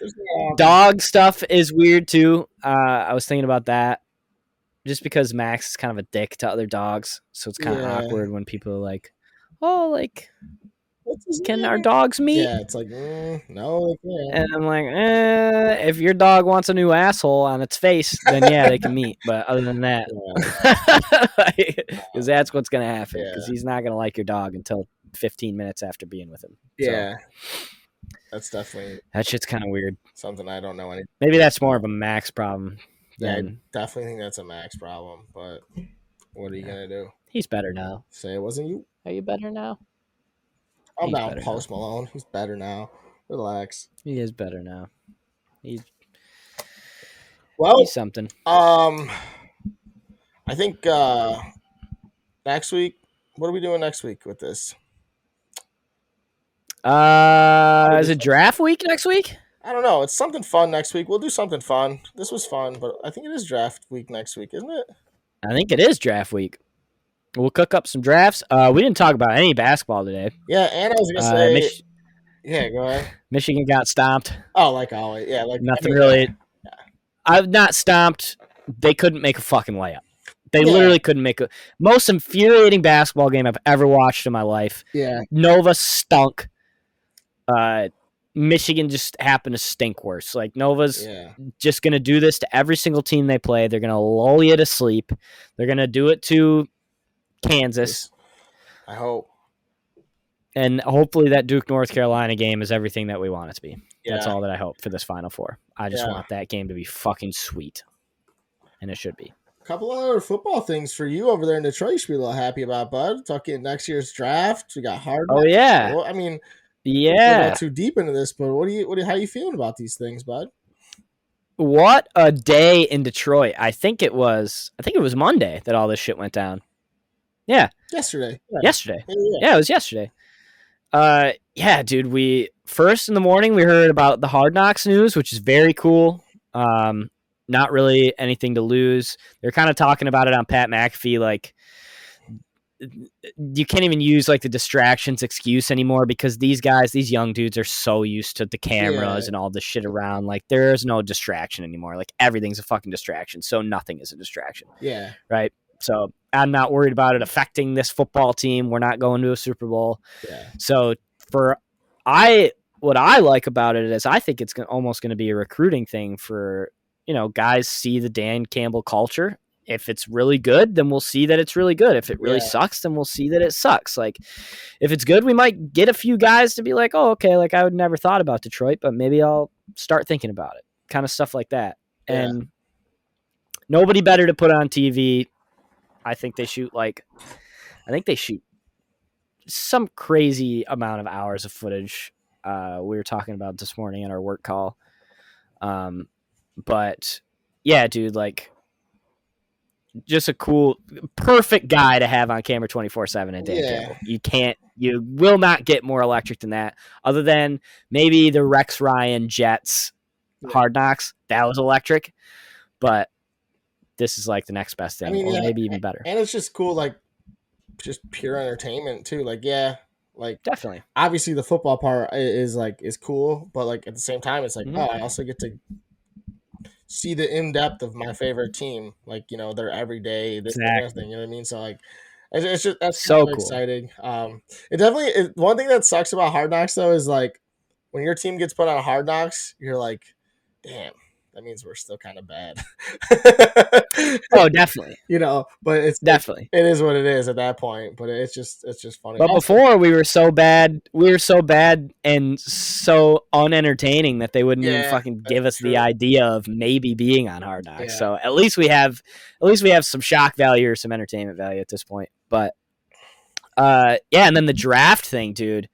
Dog stuff is weird too. Uh, I was thinking about that. Just because Max is kind of a dick to other dogs, so it's kind of Yeah. awkward when people are like, "Oh, like, can our dogs meet?" Yeah, it's like mm, no, they. And I'm like, eh, if your dog wants a new asshole on its face, then yeah, they can meet. But other than that, because *laughs* that's what's gonna happen. Because Yeah. he's not gonna like your dog until 15 minutes after being with him. So, yeah, that's definitely that shit's kind of weird. something I don't know any. Maybe that's more of a Max problem. Yeah, I definitely think that's a Max problem. But what are you gonna do? he's better now. Say it wasn't you. Are you better now? I'm He's down Post Malone. He's better now. Relax. He is better now. He's, Well, he's something. um, I think uh next week. What are we doing next week with this? Uh, is it draft week next week? I don't know. It's something fun next week. We'll do something fun. This was fun, but I think it is draft week next week, isn't it? I think it is draft week. We'll cook up some drafts. Uh, we didn't talk about any basketball today. Yeah, and I was gonna Uh, say, Mich- yeah, go ahead. Michigan got stomped. Oh, like always, yeah, like I Nothing mean, really. I've not stomped. They couldn't make a fucking layup. They Yeah. literally couldn't make a most infuriating basketball game I've ever watched in my life. Yeah, Nova stunk. Uh, Michigan just happened to stink worse. Like Nova's yeah, just gonna do this to every single team they play. They're gonna lull you to sleep. They're gonna do it to Kansas, I hope. and hopefully that Duke North Carolina game is everything that we want it to be. Yeah, That's all that I hope for this Final Four. I just Yeah. want that game to be fucking sweet, and it should be. A couple other football things for you over there in Detroit. You should be a little happy about, bud. Talking next year's draft. We got hard. Oh yeah, Well, I mean, yeah. not too deep into this, but what do you, what how you feeling about these things, bud? What a day in Detroit! I think it was. I think it was Monday that all this shit went down. Yesterday. Yeah. Yesterday. Yeah, yeah. Yeah, it was yesterday. Uh, yeah, dude. We first in the morning we heard about the Hard Knocks news, which is very cool. Um, not really anything to lose. They're kind of talking about it on Pat McAfee, like you can't even use like the distractions excuse anymore because these guys, these young dudes, are so used to the cameras Yeah. and all the shit around. Like there's no distraction anymore. Like everything's a fucking distraction, so nothing is a distraction Yeah. right? So I'm not worried about it affecting this football team. We're not going to a Super Bowl. Yeah. So for I, what I like about it is I think it's almost going to be a recruiting thing for you know guys see the Dan Campbell culture. If it's really good, then we'll see that it's really good. If it really Yeah. sucks, then we'll see that it sucks. Like, if it's good, we might get a few guys to be like, "Oh, okay." Like, I would never thought about Detroit, but maybe I'll start thinking about it. Kind of stuff like that. Yeah. And nobody better to put on TV I think they shoot like, I think they shoot some crazy amount of hours of footage. Uh, we were talking about this morning in our work call. Um, but yeah, dude, like, just a cool, perfect guy to have on camera twenty four seven at Dan Yeah. Campbell. You can't, you will not get more electric than that. Other than maybe the Rex Ryan Jets Yeah. Hard Knocks, that was electric. But this is like the next best thing, I mean, or yeah, maybe even better. And it's just cool, like just pure entertainment too. Like, yeah, like Definitely. obviously the football part is like is cool, but like at the same time, it's like Mhm. oh, I also get to see the in depth of my favorite team, like you know their everyday this Exactly. thing. You know what I mean? So like. It's, it's just that's So so cool. exciting. Um, it definitely it, one thing that sucks about Hard Knocks though is like when your team gets put on Hard Knocks, you're like, damn, that means we're still kind of bad. Oh, *laughs* definitely, you know, but it's definitely. it is what it is at that point. But it's just it's just funny. But before we were so bad, we were so bad and so unentertaining that they wouldn't even fucking give us true. the idea of maybe being on Hard Knocks. Yeah. So at least we have, at least we have some shock value or some entertainment value at this point. But uh, yeah, and then the draft thing, dude.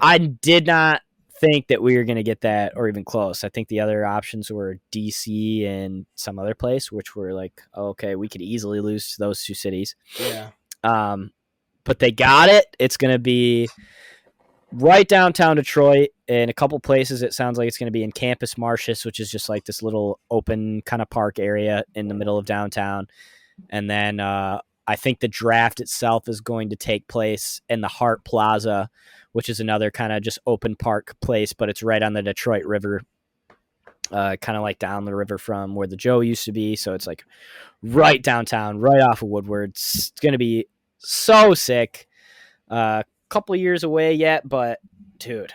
I did not think that we were going to get that or even close. I think the other options were DC and some other place, which were like, okay, we could easily lose to those two cities. yeah, Um, but they got it. It's going to be right downtown Detroit in a couple places. It sounds like it's going to be in Campus Martius, which is just like this little open kind of park area in the middle of downtown. And then uh, I think the draft itself is going to take place in the Hart Plaza, which is another kind of just open park place, but it's right on the Detroit River. Uh, kind of like down the river from where the Joe used to be. So it's like right downtown, right off of Woodward. It's going to be so sick. A uh, couple years away yet, but dude,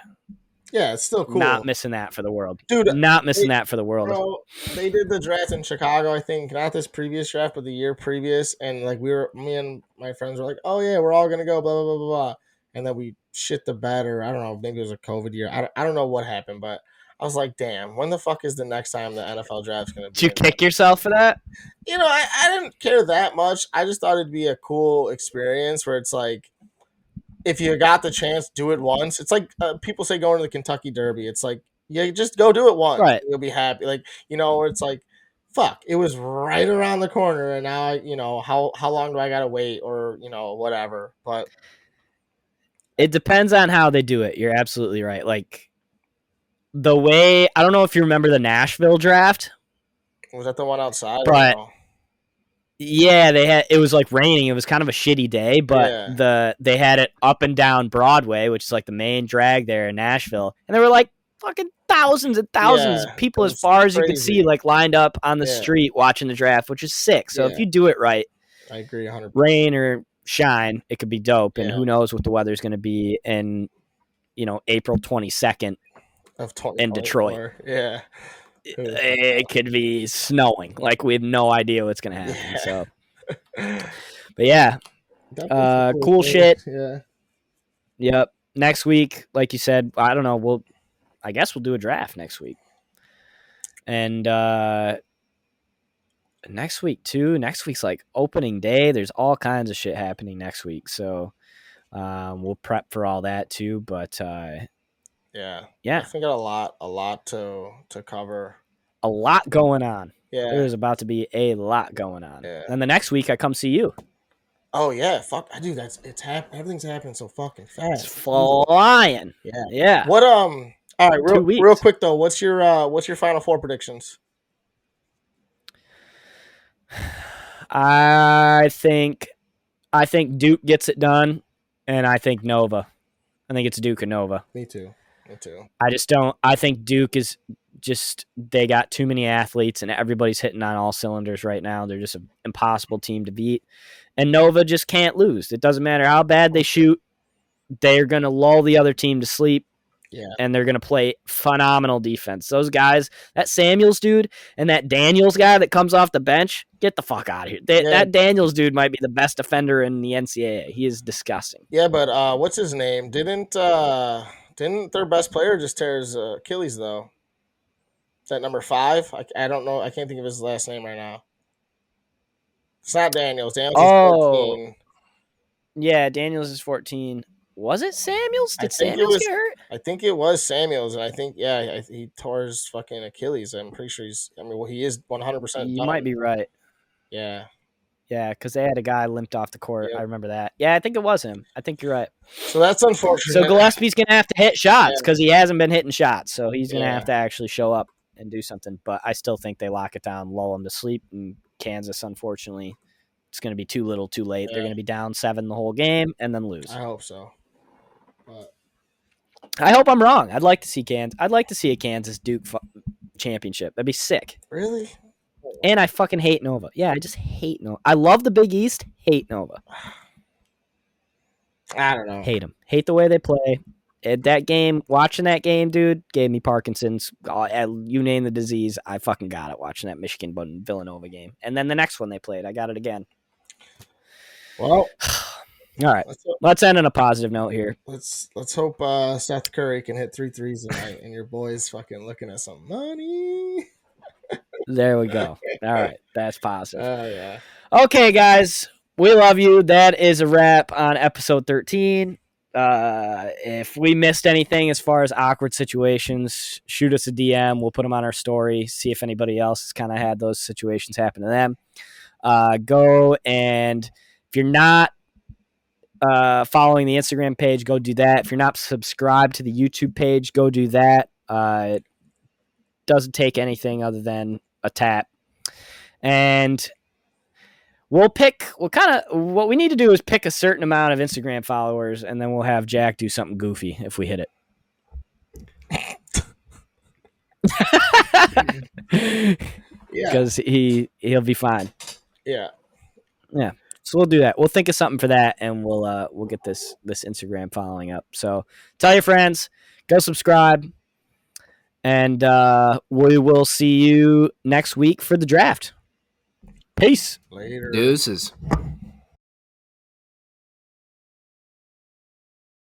yeah, it's still cool, not missing that for the world. dude. Not missing that for the world. Bro, they did the draft in Chicago, I think, not this previous draft, but the year previous. And like we were, me and my friends were like, "Oh yeah, we're all gonna go," blah blah blah blah blah. And then we shit the bed, or I don't know, maybe it was a COVID year. I don't, I don't know what happened, but I was like, "Damn, when the fuck is the next time the NFL draft's gonna be?" Did you kick yourself for that? you know, I, I didn't care that much. I just thought it'd be a cool experience where it's like, if you got the chance, do it once. It's like uh, people say going to the Kentucky Derby. It's like, yeah, just go do it once. Right. You'll be happy. Like, you know, it's like, fuck, it was right around the corner. And now, I, you know, how, how long do I got to wait or, you know, whatever. But It depends on how they do it. You're absolutely right. Like the way I don't know if you remember the Nashville draft. was that the one outside? I don't But- know. Yeah, they had it was like raining. It was kind of a shitty day, but Yeah. the they had it up and down Broadway, which is like the main drag there in Nashville. And there were like fucking thousands and thousands Yeah, of people as far as you could see like lined up on the Yeah. street watching the draft, which is sick. So if you do it right, I agree 100%. rain or shine, it could be dope. And who knows what the weather's going to be in, you know, April 22nd. Of 20, in Detroit. Yeah. It, could be snowing. Like we have no idea what's going to happen. So, *laughs* but yeah, Uh, some cool shit. Yeah. yep. Next week, like you said, I don't know. We'll, I guess we'll do a draft next week. And uh next week too. Next week's like opening day. There's all kinds of shit happening next week. So um, we'll prep for all that too. But uh, Yeah. yeah, I think got a lot, a lot to to cover. a lot going on. Yeah. There's about to be a lot going on. Yeah. And the next week I come see you. Oh yeah, fuck. I do. That's it's happening. Everything's happening so fucking It's fast. flying. Yeah. Yeah. What um? All right, real, real quick though. What's your uh? What's your final four predictions? I think I think Duke gets it done, and I think Nova. I think it's Duke and Nova. Me too. Me too. I just don't. I think Duke is just they got too many athletes, and everybody's hitting on all cylinders right now. They're just an impossible team to beat, and Nova just can't lose. It doesn't matter how bad they shoot; they're going to lull the other team to sleep. Yeah. and they're going to play phenomenal defense. Those guys, that Samuels dude and that Daniels guy that comes off the bench, get the fuck out of here. They, Yeah. That Daniels dude might be the best defender in the NCAA. He is disgusting. Yeah, but uh, what's his name? Didn't uh, didn't their best player just tear his uh, Achilles though? Is that number five? I, I don't know. I can't think of his last name right now. It's not Daniels. Daniels Oh. is 14. Yeah, Daniels is 14. Was it Samuels? Did Samuels was- get hurt? I think it was Samuels, and I think yeah, I, he tore his fucking Achilles. I'm pretty sure he's. I mean, well, he is 100. percent You might be right. Yeah. Yeah, because they had a guy limped off the court. Yep. I remember that. Yeah, I think it was him. I think you're right. So that's unfortunate. So Gillespie's going to have to hit shots Yeah. because he hasn't been hitting shots. So he's going to Yeah. have to actually show up and do something. But I still think they lock it down, lull him to sleep. And Kansas, unfortunately, it's going to be too little, too late. They're going to be down seven the whole game and then lose. I hope so. But I hope I'm wrong. I'd like to see Kansas. I'd like to see a Kansas Duke fu- championship. That'd be sick. really, And I fucking hate Nova. Yeah, I just hate Nova. I love the Big East. Hate Nova. *sighs* I don't know. Hate them. Hate the way they play. At that game, watching that game, dude, gave me Parkinson's. Uh, you name the disease, I fucking got it watching that Michigan Villanova game. And then the next one they played, I got it again. *sighs* Well, *sighs* all right. Let's, let's, end on a positive note here. Let's let's hope uh, Seth Curry can hit three threes tonight, and your boys fucking looking at some money. *laughs* there we go. *laughs* All right, that's positive. Oh yeah. Okay, guys, we love you. That is a wrap on episode thirteen. Uh, if we missed anything as far as awkward situations, shoot us a DM. We'll put them on our story. See if anybody else has kind of had those situations happen to them. Uh, go and if you're not uh, following the Instagram page, go do that. If you're not subscribed to the YouTube page, go do that. Uh, doesn't take anything other than a tap. And we'll pick, we'll kind of, what we need to do is pick a certain amount of Instagram followers, and then we'll have Jack do something goofy if we hit it. yeah. *laughs* Because he, he'll be fine. Yeah. Yeah. So we'll do that. We'll think of something for that, and we'll uh, we'll get this this Instagram following up. So tell your friends, go subscribe, and uh, we will see you next week for the draft. Peace. Later. Deuces.